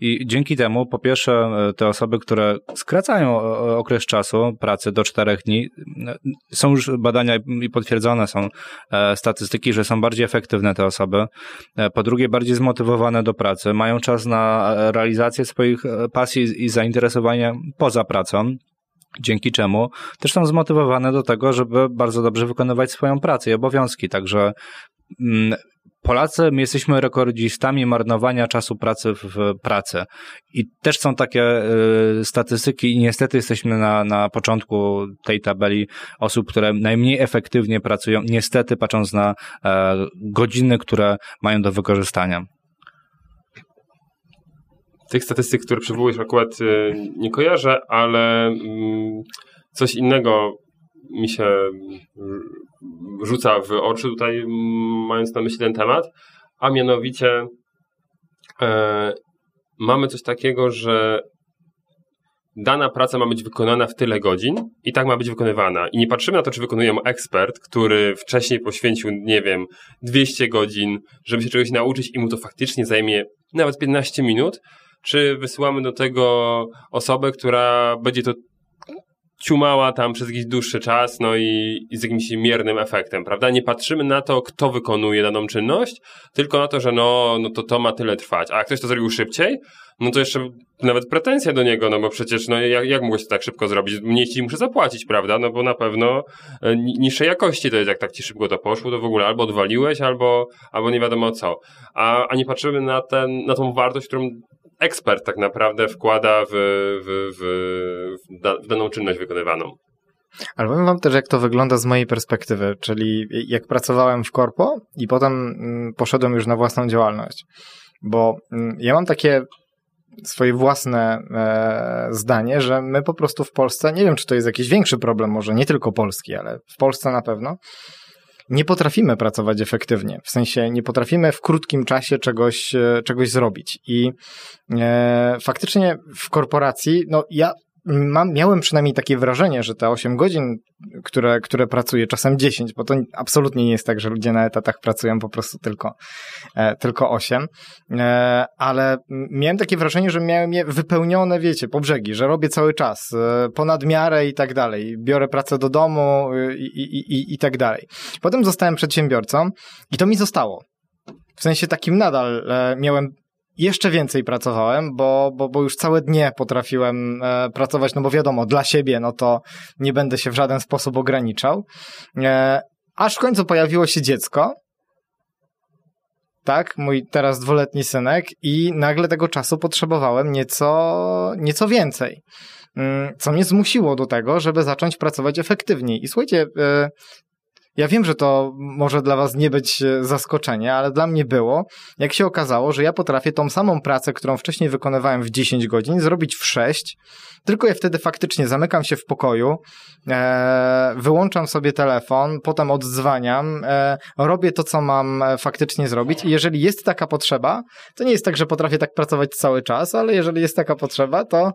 I dzięki temu, po pierwsze, e, te osoby, które skracają okres czasu pracy do czterech dni, e, są już badania i potwierdzone są e, statystyki, że są bardziej efektywne te osoby. Po drugie, bardziej zmotywowane do pracy, mają czas na realizację swoich pasji i zainteresowania poza pracą dzięki czemu też są zmotywowane do tego, żeby bardzo dobrze wykonywać swoją pracę i obowiązki. Także mm, Polacy, my jesteśmy rekordzistami marnowania czasu pracy w pracy. I też są takie y, statystyki i niestety jesteśmy na, na początku tej tabeli osób, które najmniej efektywnie pracują, niestety patrząc na e, godziny, które mają do wykorzystania. Tych statystyk, które przywołujesz akurat y, nie kojarzę, ale mm, coś innego mi się rzuca w oczy tutaj, mając na myśli ten temat, a mianowicie e, mamy coś takiego, że dana praca ma być wykonana w tyle godzin i tak ma być wykonywana. I nie patrzymy na to, czy wykonuje ją ekspert, który wcześniej poświęcił, nie wiem, 200 godzin, żeby się czegoś nauczyć i mu to faktycznie zajmie nawet 15 minut, czy wysyłamy do tego osobę, która będzie to ciumała tam przez jakiś dłuższy czas, no i, i, z jakimś miernym efektem, prawda? Nie patrzymy na to, kto wykonuje daną czynność, tylko na to, że no, no to to ma tyle trwać. A jak ktoś to zrobił szybciej, no to jeszcze nawet pretensja do niego, no bo przecież, no jak, jak mogłeś to tak szybko zrobić? Mniej ci muszę zapłacić, prawda? No bo na pewno e, niższej jakości to jest, jak tak ci szybko to poszło, to w ogóle albo odwaliłeś, albo, albo nie wiadomo co. A, a nie patrzymy na, ten, na tą wartość, którą ekspert tak naprawdę wkłada w, w, w, w daną czynność wykonywaną. Ale powiem wam też, jak to wygląda z mojej perspektywy, czyli jak pracowałem w korpo i potem mm, poszedłem już na własną działalność. Bo mm, ja mam takie swoje własne e, zdanie, że my po prostu w Polsce, nie wiem, czy to jest jakiś większy problem, może nie tylko polski, ale w Polsce na pewno, nie potrafimy pracować efektywnie. W sensie nie potrafimy w krótkim czasie czegoś, e, czegoś zrobić. I e, faktycznie w korporacji, no ja mam, miałem przynajmniej takie wrażenie, że te 8 godzin, które, które pracuję, czasem 10, bo to absolutnie nie jest tak, że ludzie na etatach pracują po prostu tylko, e, tylko 8, e, ale miałem takie wrażenie, że miałem je wypełnione, wiecie, po brzegi, że robię cały czas, e, ponad miarę i tak dalej. Biorę pracę do domu e, i, i, i, i tak dalej. Potem zostałem przedsiębiorcą i to mi zostało. W sensie takim nadal e, miałem jeszcze więcej pracowałem, bo, bo, bo już całe dnie potrafiłem e, pracować, no bo wiadomo, dla siebie, no to nie będę się w żaden sposób ograniczał. E, aż w końcu pojawiło się dziecko, tak, mój teraz dwuletni synek i nagle tego czasu potrzebowałem nieco, nieco więcej. Mm, co mnie zmusiło do tego, żeby zacząć pracować efektywniej. I słuchajcie, e, ja wiem, że to może dla was nie być e, zaskoczenie, ale dla mnie było, jak się okazało, że ja potrafię tą samą pracę, którą wcześniej wykonywałem w 10 godzin, zrobić w 6, tylko ja wtedy faktycznie zamykam się w pokoju, e, wyłączam sobie telefon, potem oddzwaniam, e, robię to, co mam e, faktycznie zrobić. I jeżeli jest taka potrzeba, to nie jest tak, że potrafię tak pracować cały czas, ale jeżeli jest taka potrzeba, to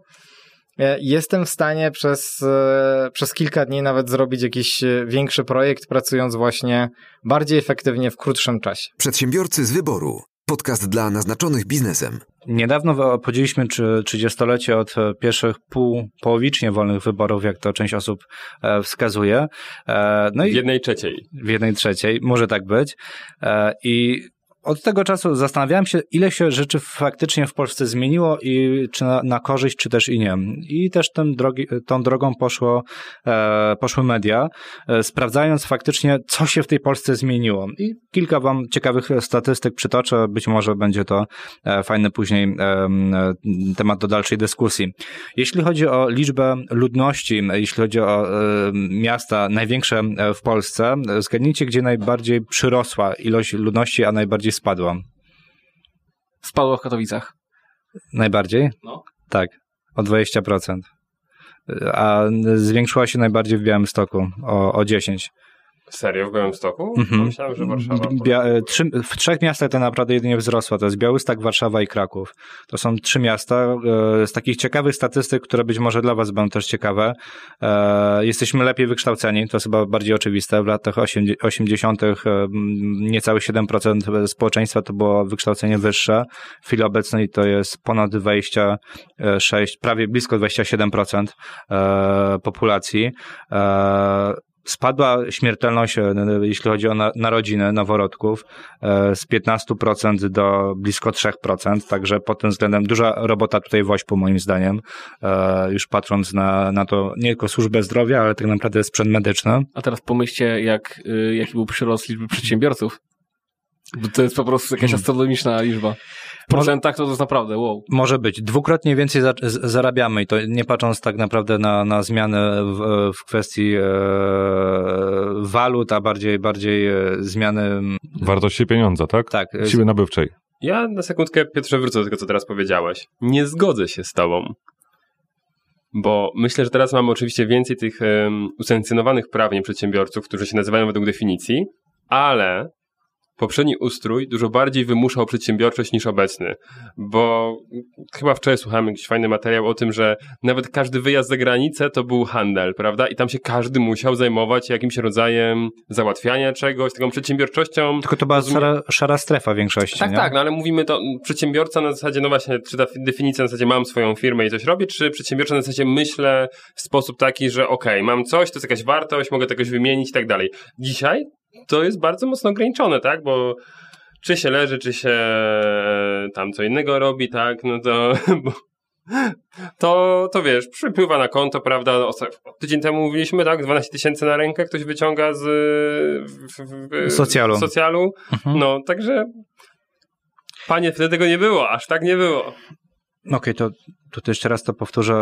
jestem w stanie przez, e, przez kilka dni nawet zrobić jakiś e, większy projekt, pracując właśnie bardziej efektywnie w krótszym czasie. Przedsiębiorcy z wyboru. Podcast dla naznaczonych biznesem. Niedawno obchodziliśmy 30-lecie od pierwszych pół, połowicznie wolnych wyborów, jak to część osób wskazuje. No i w jednej trzeciej. W jednej trzeciej, może tak być. I od tego czasu zastanawiałem się, ile się rzeczy faktycznie w Polsce zmieniło i czy na, na korzyść, czy też i nie. I też drogi, tą drogą poszło, e, poszły media, e, sprawdzając faktycznie, co się w tej Polsce zmieniło. I kilka wam ciekawych statystyk przytoczę, być może będzie to e, fajny później e, temat do dalszej dyskusji. Jeśli chodzi o liczbę ludności, jeśli chodzi o e, miasta największe w Polsce, zgadnijcie, gdzie najbardziej przyrosła ilość ludności, a najbardziej najbardziej spadła? Spadła w Katowicach. Najbardziej? No. Tak, o 20%. A zwiększyła się najbardziej w Białymstoku o, o 10%. Serio w Białymstoku? Mhm. Myślałem, że Warszawa. Bia e, trzy, w trzech miastach to naprawdę jedynie wzrosła. To jest Białystok, Warszawa i Kraków. To są trzy miasta. E, z takich ciekawych statystyk, które być może dla Was będą też ciekawe. E, jesteśmy lepiej wykształceni, to jest chyba bardziej oczywiste. W latach 80. niecałe 7% społeczeństwa to było wykształcenie wyższe. W chwili obecnej to jest ponad 26, prawie blisko 27% populacji Spadła śmiertelność, e, jeśli chodzi o narodziny noworodków, e, z 15% do blisko 3%, także pod tym względem duża robota tutaj w Ośpu moim zdaniem, e, już patrząc na, na to nie tylko służbę zdrowia, ale tak naprawdę sprzęt medyczny. A teraz pomyślcie, jak, jaki był przyrost liczby przedsiębiorców. Bo to jest po prostu jakaś hmm. astronomiczna liczba. W procentach to, to jest naprawdę wow. Może być. Dwukrotnie więcej za, z, zarabiamy i to nie patrząc tak naprawdę na, na zmiany w, w kwestii e, walut, a bardziej, bardziej e, zmiany... Wartości pieniądza, tak? Tak. Siły nabywczej. Ja na sekundkę, Piotrze, wrócę do tego, co teraz powiedziałeś. Nie zgodzę się z tobą. Bo myślę, że teraz mamy oczywiście więcej tych um, usankcjonowanych prawnie przedsiębiorców, którzy się nazywają według definicji, ale poprzedni ustrój dużo bardziej wymuszał przedsiębiorczość niż obecny, bo chyba wczoraj słuchałem jakiś fajny materiał o tym, że nawet każdy wyjazd za granicę to był handel, prawda? I tam się każdy musiał zajmować jakimś rodzajem załatwiania czegoś, taką przedsiębiorczością. Tylko to była szara, szara strefa większości, Tak, nie? tak, no ale mówimy to przedsiębiorca na zasadzie, no właśnie, czy ta definicja na zasadzie mam swoją firmę i coś robię, czy przedsiębiorca na zasadzie myślę w sposób taki, że okej, okay, mam coś, to jest jakaś wartość, mogę tego wymienić i tak dalej. Dzisiaj to jest bardzo mocno ograniczone, tak? Bo czy się leży, czy się tam co innego robi, tak? No to. Bo, to, to wiesz, przypływa na konto, prawda? Tydzień temu mówiliśmy, tak? 12 tysięcy na rękę ktoś wyciąga z w, w, socjalu. socjalu. Mhm. No, także. Panie, wtedy tego nie było, aż tak nie było. Okej, okay, to tutaj jeszcze raz to powtórzę.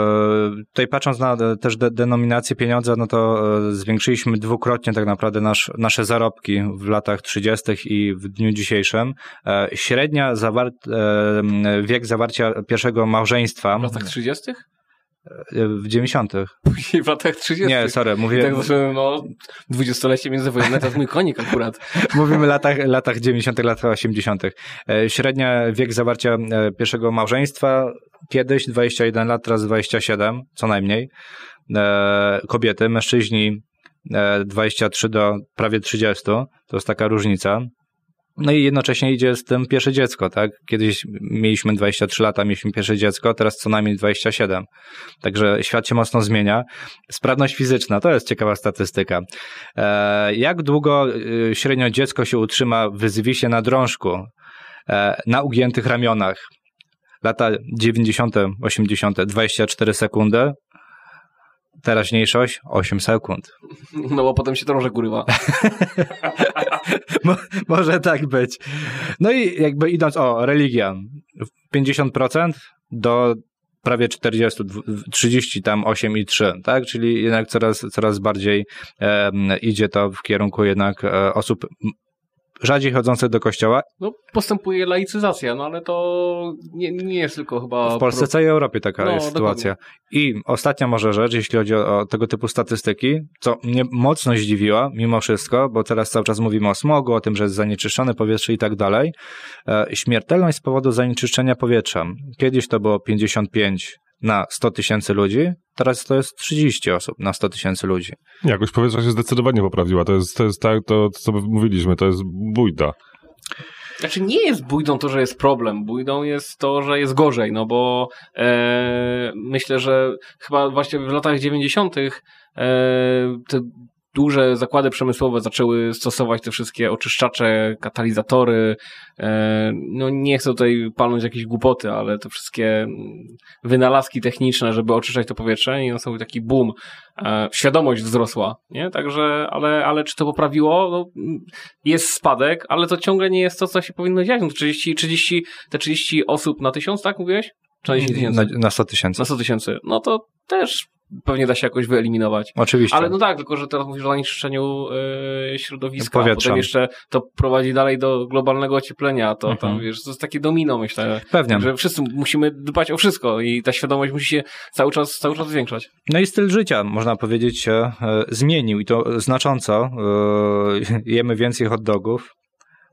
Tutaj patrząc na też de denominację pieniądza, no to e, zwiększyliśmy dwukrotnie tak naprawdę nasz, nasze zarobki w latach 30. i w dniu dzisiejszym. E, średnia zawar e, wiek zawarcia pierwszego małżeństwa. W latach 30? W 90. w latach 30. Nie, sorry, mówię. Tak znaczy, no, dwudziestolecie międzywojenne to jest mój konik akurat. Mówimy o latach, latach 90., latach 80. Średnia wiek zawarcia pierwszego małżeństwa kiedyś 21 lat, teraz 27, co najmniej. E, kobiety, mężczyźni 23 e, do prawie 30, to jest taka różnica. No i jednocześnie idzie z tym pierwsze dziecko, tak? Kiedyś mieliśmy 23 lata, mieliśmy pierwsze dziecko, teraz co najmniej 27. Także świat się mocno zmienia. Sprawność fizyczna, to jest ciekawa statystyka. E, jak długo średnio dziecko się utrzyma w zwisie na drążku, na ugiętych ramionach? lata 90., 80., 24 sekundy, teraźniejszość 8 sekund. No bo potem się drążek urywa. Mo, może tak być. No i jakby idąc, o, religia. 50% do prawie 40, 30 tam 8 i 3, tak? Czyli jednak coraz, coraz bardziej e, idzie to w kierunku jednak e, osób rzadziej chodzące do kościoła. No, postępuje laicyzacja, no ale to nie, nie jest tylko chyba... W Polsce, pro... całej Europie taka no, jest sytuacja. Dokładnie. I ostatnia może rzecz, jeśli chodzi o, o, tego typu statystyki, co mnie mocno zdziwiła, mimo wszystko, bo teraz cały czas mówimy o smogu, o tym, że jest zanieczyszczone powietrze i tak dalej. E, śmiertelność z powodu zanieczyszczenia powietrza. Kiedyś to było 55 na 100 tysięcy ludzi, teraz to jest 30 osób na 100 tysięcy ludzi. Jakoś powietrza się zdecydowanie poprawiła. To jest, to jest tak, to co mówiliśmy, to jest bójda. Znaczy nie jest bójdą to, że jest problem. Bójdą jest to, że jest gorzej, no bo e, myślę, że chyba właśnie w latach 90. E, te duże zakłady przemysłowe zaczęły stosować te wszystkie oczyszczacze, katalizatory. E, no nie chcę tutaj palnąć jakieś głupoty, ale te wszystkie wynalazki techniczne, żeby oczyszczać to powietrze i nastąpił taki boom. E, świadomość wzrosła, nie? Także, ale, ale czy to poprawiło? No, jest spadek, ale to ciągle nie jest to, co się powinno dziać. No 30, 30, te 30 osób na tysiąc, tak mówiłeś? Czy na, na 100 tysięcy. Na 100 tysięcy. No to też pewnie da się jakoś wyeliminować. Oczywiście. Ale no tak, tylko że teraz mówisz o zanieczyszczeniu yy, środowiska, Powietrza. potem jeszcze to prowadzi dalej do globalnego ocieplenia, to mhm. tam, wiesz, to jest takie domino, myślę. Pewnie. Że wszyscy musimy dbać o wszystko i ta świadomość musi się cały czas, cały czas zwiększać. No i styl życia, można powiedzieć, się e, zmienił i to znacząco. E, jemy więcej hot dogów,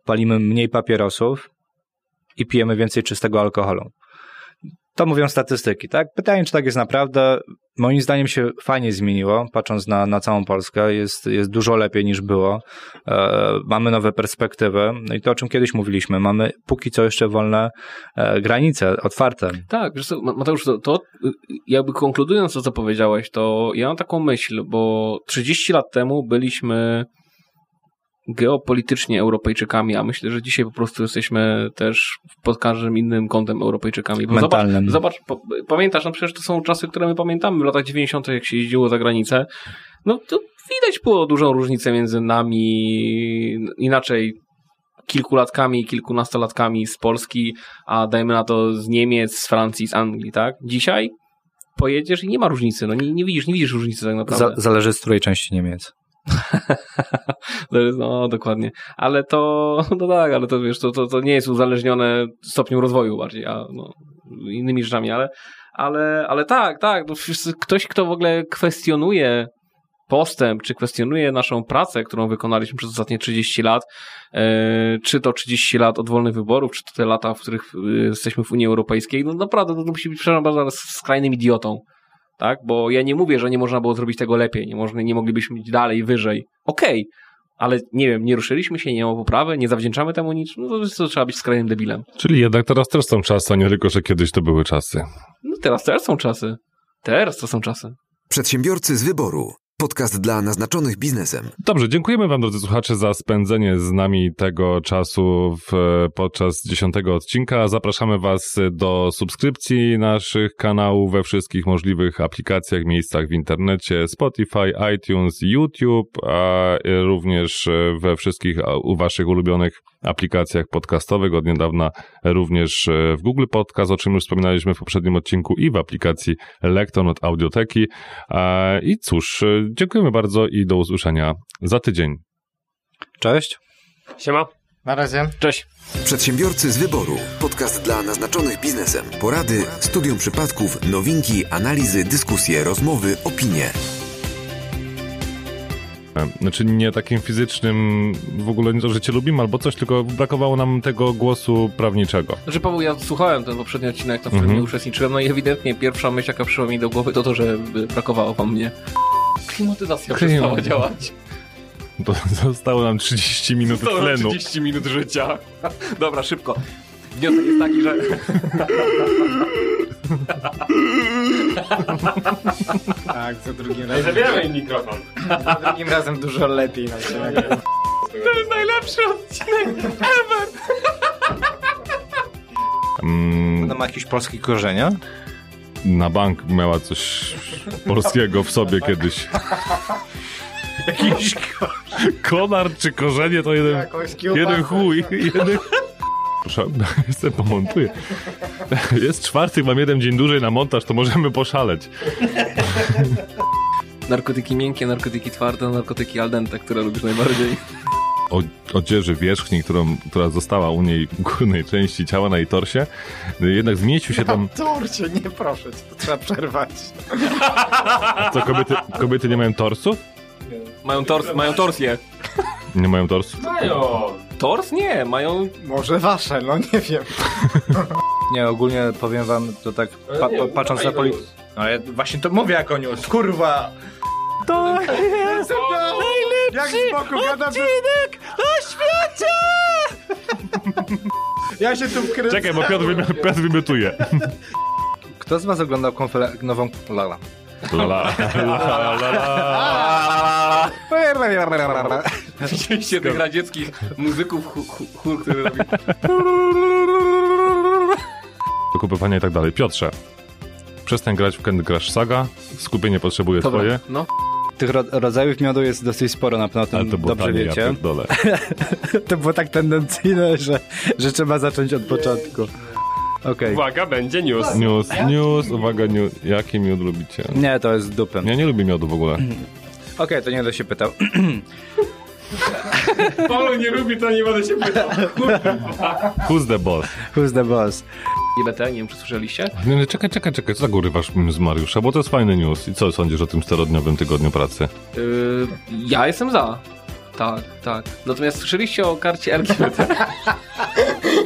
palimy mniej papierosów i pijemy więcej czystego alkoholu. To mówią statystyki, tak? Pytanie, czy tak jest naprawdę. Moim zdaniem się fajnie zmieniło, patrząc na, na całą Polskę. Jest, jest dużo lepiej niż było. E, mamy nowe perspektywy. No i to, o czym kiedyś mówiliśmy, mamy póki co jeszcze wolne e, granice, otwarte. Tak, Mateusz, to, to jakby konkludując to, co powiedziałeś, to ja mam taką myśl, bo 30 lat temu byliśmy geopolitycznie Europejczykami, a myślę, że dzisiaj po prostu jesteśmy też pod każdym innym kątem Europejczykami. Bo Mentalnym. Zobacz, zobacz pamiętasz, no przecież to są czasy, które my pamiętamy w latach 90., jak się jeździło za granicę. No to widać było dużą różnicę między nami, inaczej kilkulatkami, kilkunastolatkami z Polski, a dajmy na to z Niemiec, z Francji, z Anglii, tak? Dzisiaj pojedziesz i nie ma różnicy, no nie, nie widzisz, nie widzisz różnicy tak naprawdę. zależy z której części Niemiec. no, dokładnie. Ale to, no tak, ale to wiesz, to, to, to nie jest uzależnione stopniu rozwoju bardziej, a no, innymi rzeczami, ale, ale, ale tak, tak, no, ktoś, kto w ogóle kwestionuje postęp, czy kwestionuje naszą pracę, którą wykonaliśmy przez ostatnie 30 lat, e, czy to 30 lat od wolnych wyborów, czy to te lata, w których e, jesteśmy w Unii Europejskiej, no naprawdę to musi być, przepraszam bardzo, skrajnym idiotą tak? Bo ja nie mówię, że nie można było zrobić tego lepiej, nie, można, nie moglibyśmy iść dalej, wyżej. Okej, okay. ale nie wiem, nie ruszyliśmy się, nie ma poprawy, nie zawdzięczamy temu nic, no to, to trzeba być skrajnym debilem. Czyli jednak teraz też są czasy, a nie tylko, że kiedyś to były czasy. No teraz też są czasy. Teraz to są czasy. Przedsiębiorcy z wyboru. Podcast dla naznaczonych biznesem. Dobrze, dziękujemy Wam, drodzy słuchacze, za spędzenie z nami tego czasu w, podczas dziesiątego odcinka. Zapraszamy Was do subskrypcji naszych kanałów we wszystkich możliwych aplikacjach, miejscach w internecie, Spotify, iTunes, YouTube, a również we wszystkich u Waszych ulubionych aplikacjach podcastowych. Od niedawna również w Google Podcast, o czym już wspominaliśmy w poprzednim odcinku i w aplikacji Lekton od Audioteki. I cóż, Dziękujemy bardzo i do usłyszenia za tydzień. Cześć. Siema. Na razie. Cześć. Przedsiębiorcy z wyboru. Podcast dla naznaczonych biznesem. Porady, studium przypadków, nowinki, analizy, dyskusje, rozmowy, opinie. Znaczy nie takim fizycznym, w ogóle nie to, że cię lubimy albo coś, tylko brakowało nam tego głosu prawniczego. Znaczy Paweł, ja słuchałem ten poprzedni odcinek, w którym mm -hmm. nie uczestniczyłem, no i ewidentnie pierwsza myśl, jaka przyszła mi do głowy, to to, że brakowało wam mnie klimatyzacja przestała działać. To zostało nam 30 minut zostało tlenu. 30 minut życia. Dobra, szybko. Wniosek jest taki, że... tak, co drugim razem... Zabieramy mikrofon. Za drugim razem dużo lepiej nam się nagrywa. To jest najlepszy odcinek ever! Mm. Ona ma jakieś polskie korzenie? na bank miała coś polskiego w sobie kiedyś. Jakiś konar czy korzenie to jeden, jeden chuj. Jeden... Proszę, jestem pomontuję. Jest czwarty, mam jeden dzień dłużej na montaż, to możemy poszaleć. Narkotyki miękkie, narkotyki twarde, narkotyki al dente, które lubisz najbardziej o, odzieży wierzchni, którą, która została u niej w górnej części ciała na jej torsie, jednak zmieścił się tam... Na torcie, nie proszę, to trzeba przerwać. Co, kobiety, kobiety nie mają torsów? Nie. Mają, tors, mają torsję. Nie mają torsów? Mają. Tors? Nie, mają... Może wasze, no nie wiem. Nie, ogólnie powiem wam, to tak pa, pa, patrząc na politykę. No ja właśnie to mówię jako news, kurwa! To jest Jak z boku gadam, odcinek na świecie! Ja się tu wkręcę. Czekaj, bo Piotr, wymi- Piotr wymiotuje. Kto z was oglądał konfer- nową... Lala. Widzieliście tych radzieckich muzyków chór, który robi... Wykupywanie i tak dalej. Piotrze, przestań grać w Candy Crush Saga. Skupienie potrzebuje twoje. no. Tych ro- rodzajów miodu jest dosyć sporo, na pewno tym to było dobrze tanie, ja wiecie. pierdolę. to było tak tendencyjne, że, że trzeba zacząć od początku. Okej. Uwaga, będzie news. News, news, uwaga, news. Jaki miód lubicie? Nie, to jest dupem. Ja nie lubię miodu w ogóle. Okej, to nie będę się pytał. Paweł nie lubi, to nie będę się pytał. Who's the boss? Who's the boss? IBT, nie wiem czy słyszeliście. Nie, nie, czekaj, czekaj, czekaj, co tak urywasz z Mariusza, bo to jest fajny news. I co sądzisz o tym czterodniowym tygodniu pracy? Yy, ja jestem za. Tak, tak. Natomiast słyszeliście o karcie LGBT?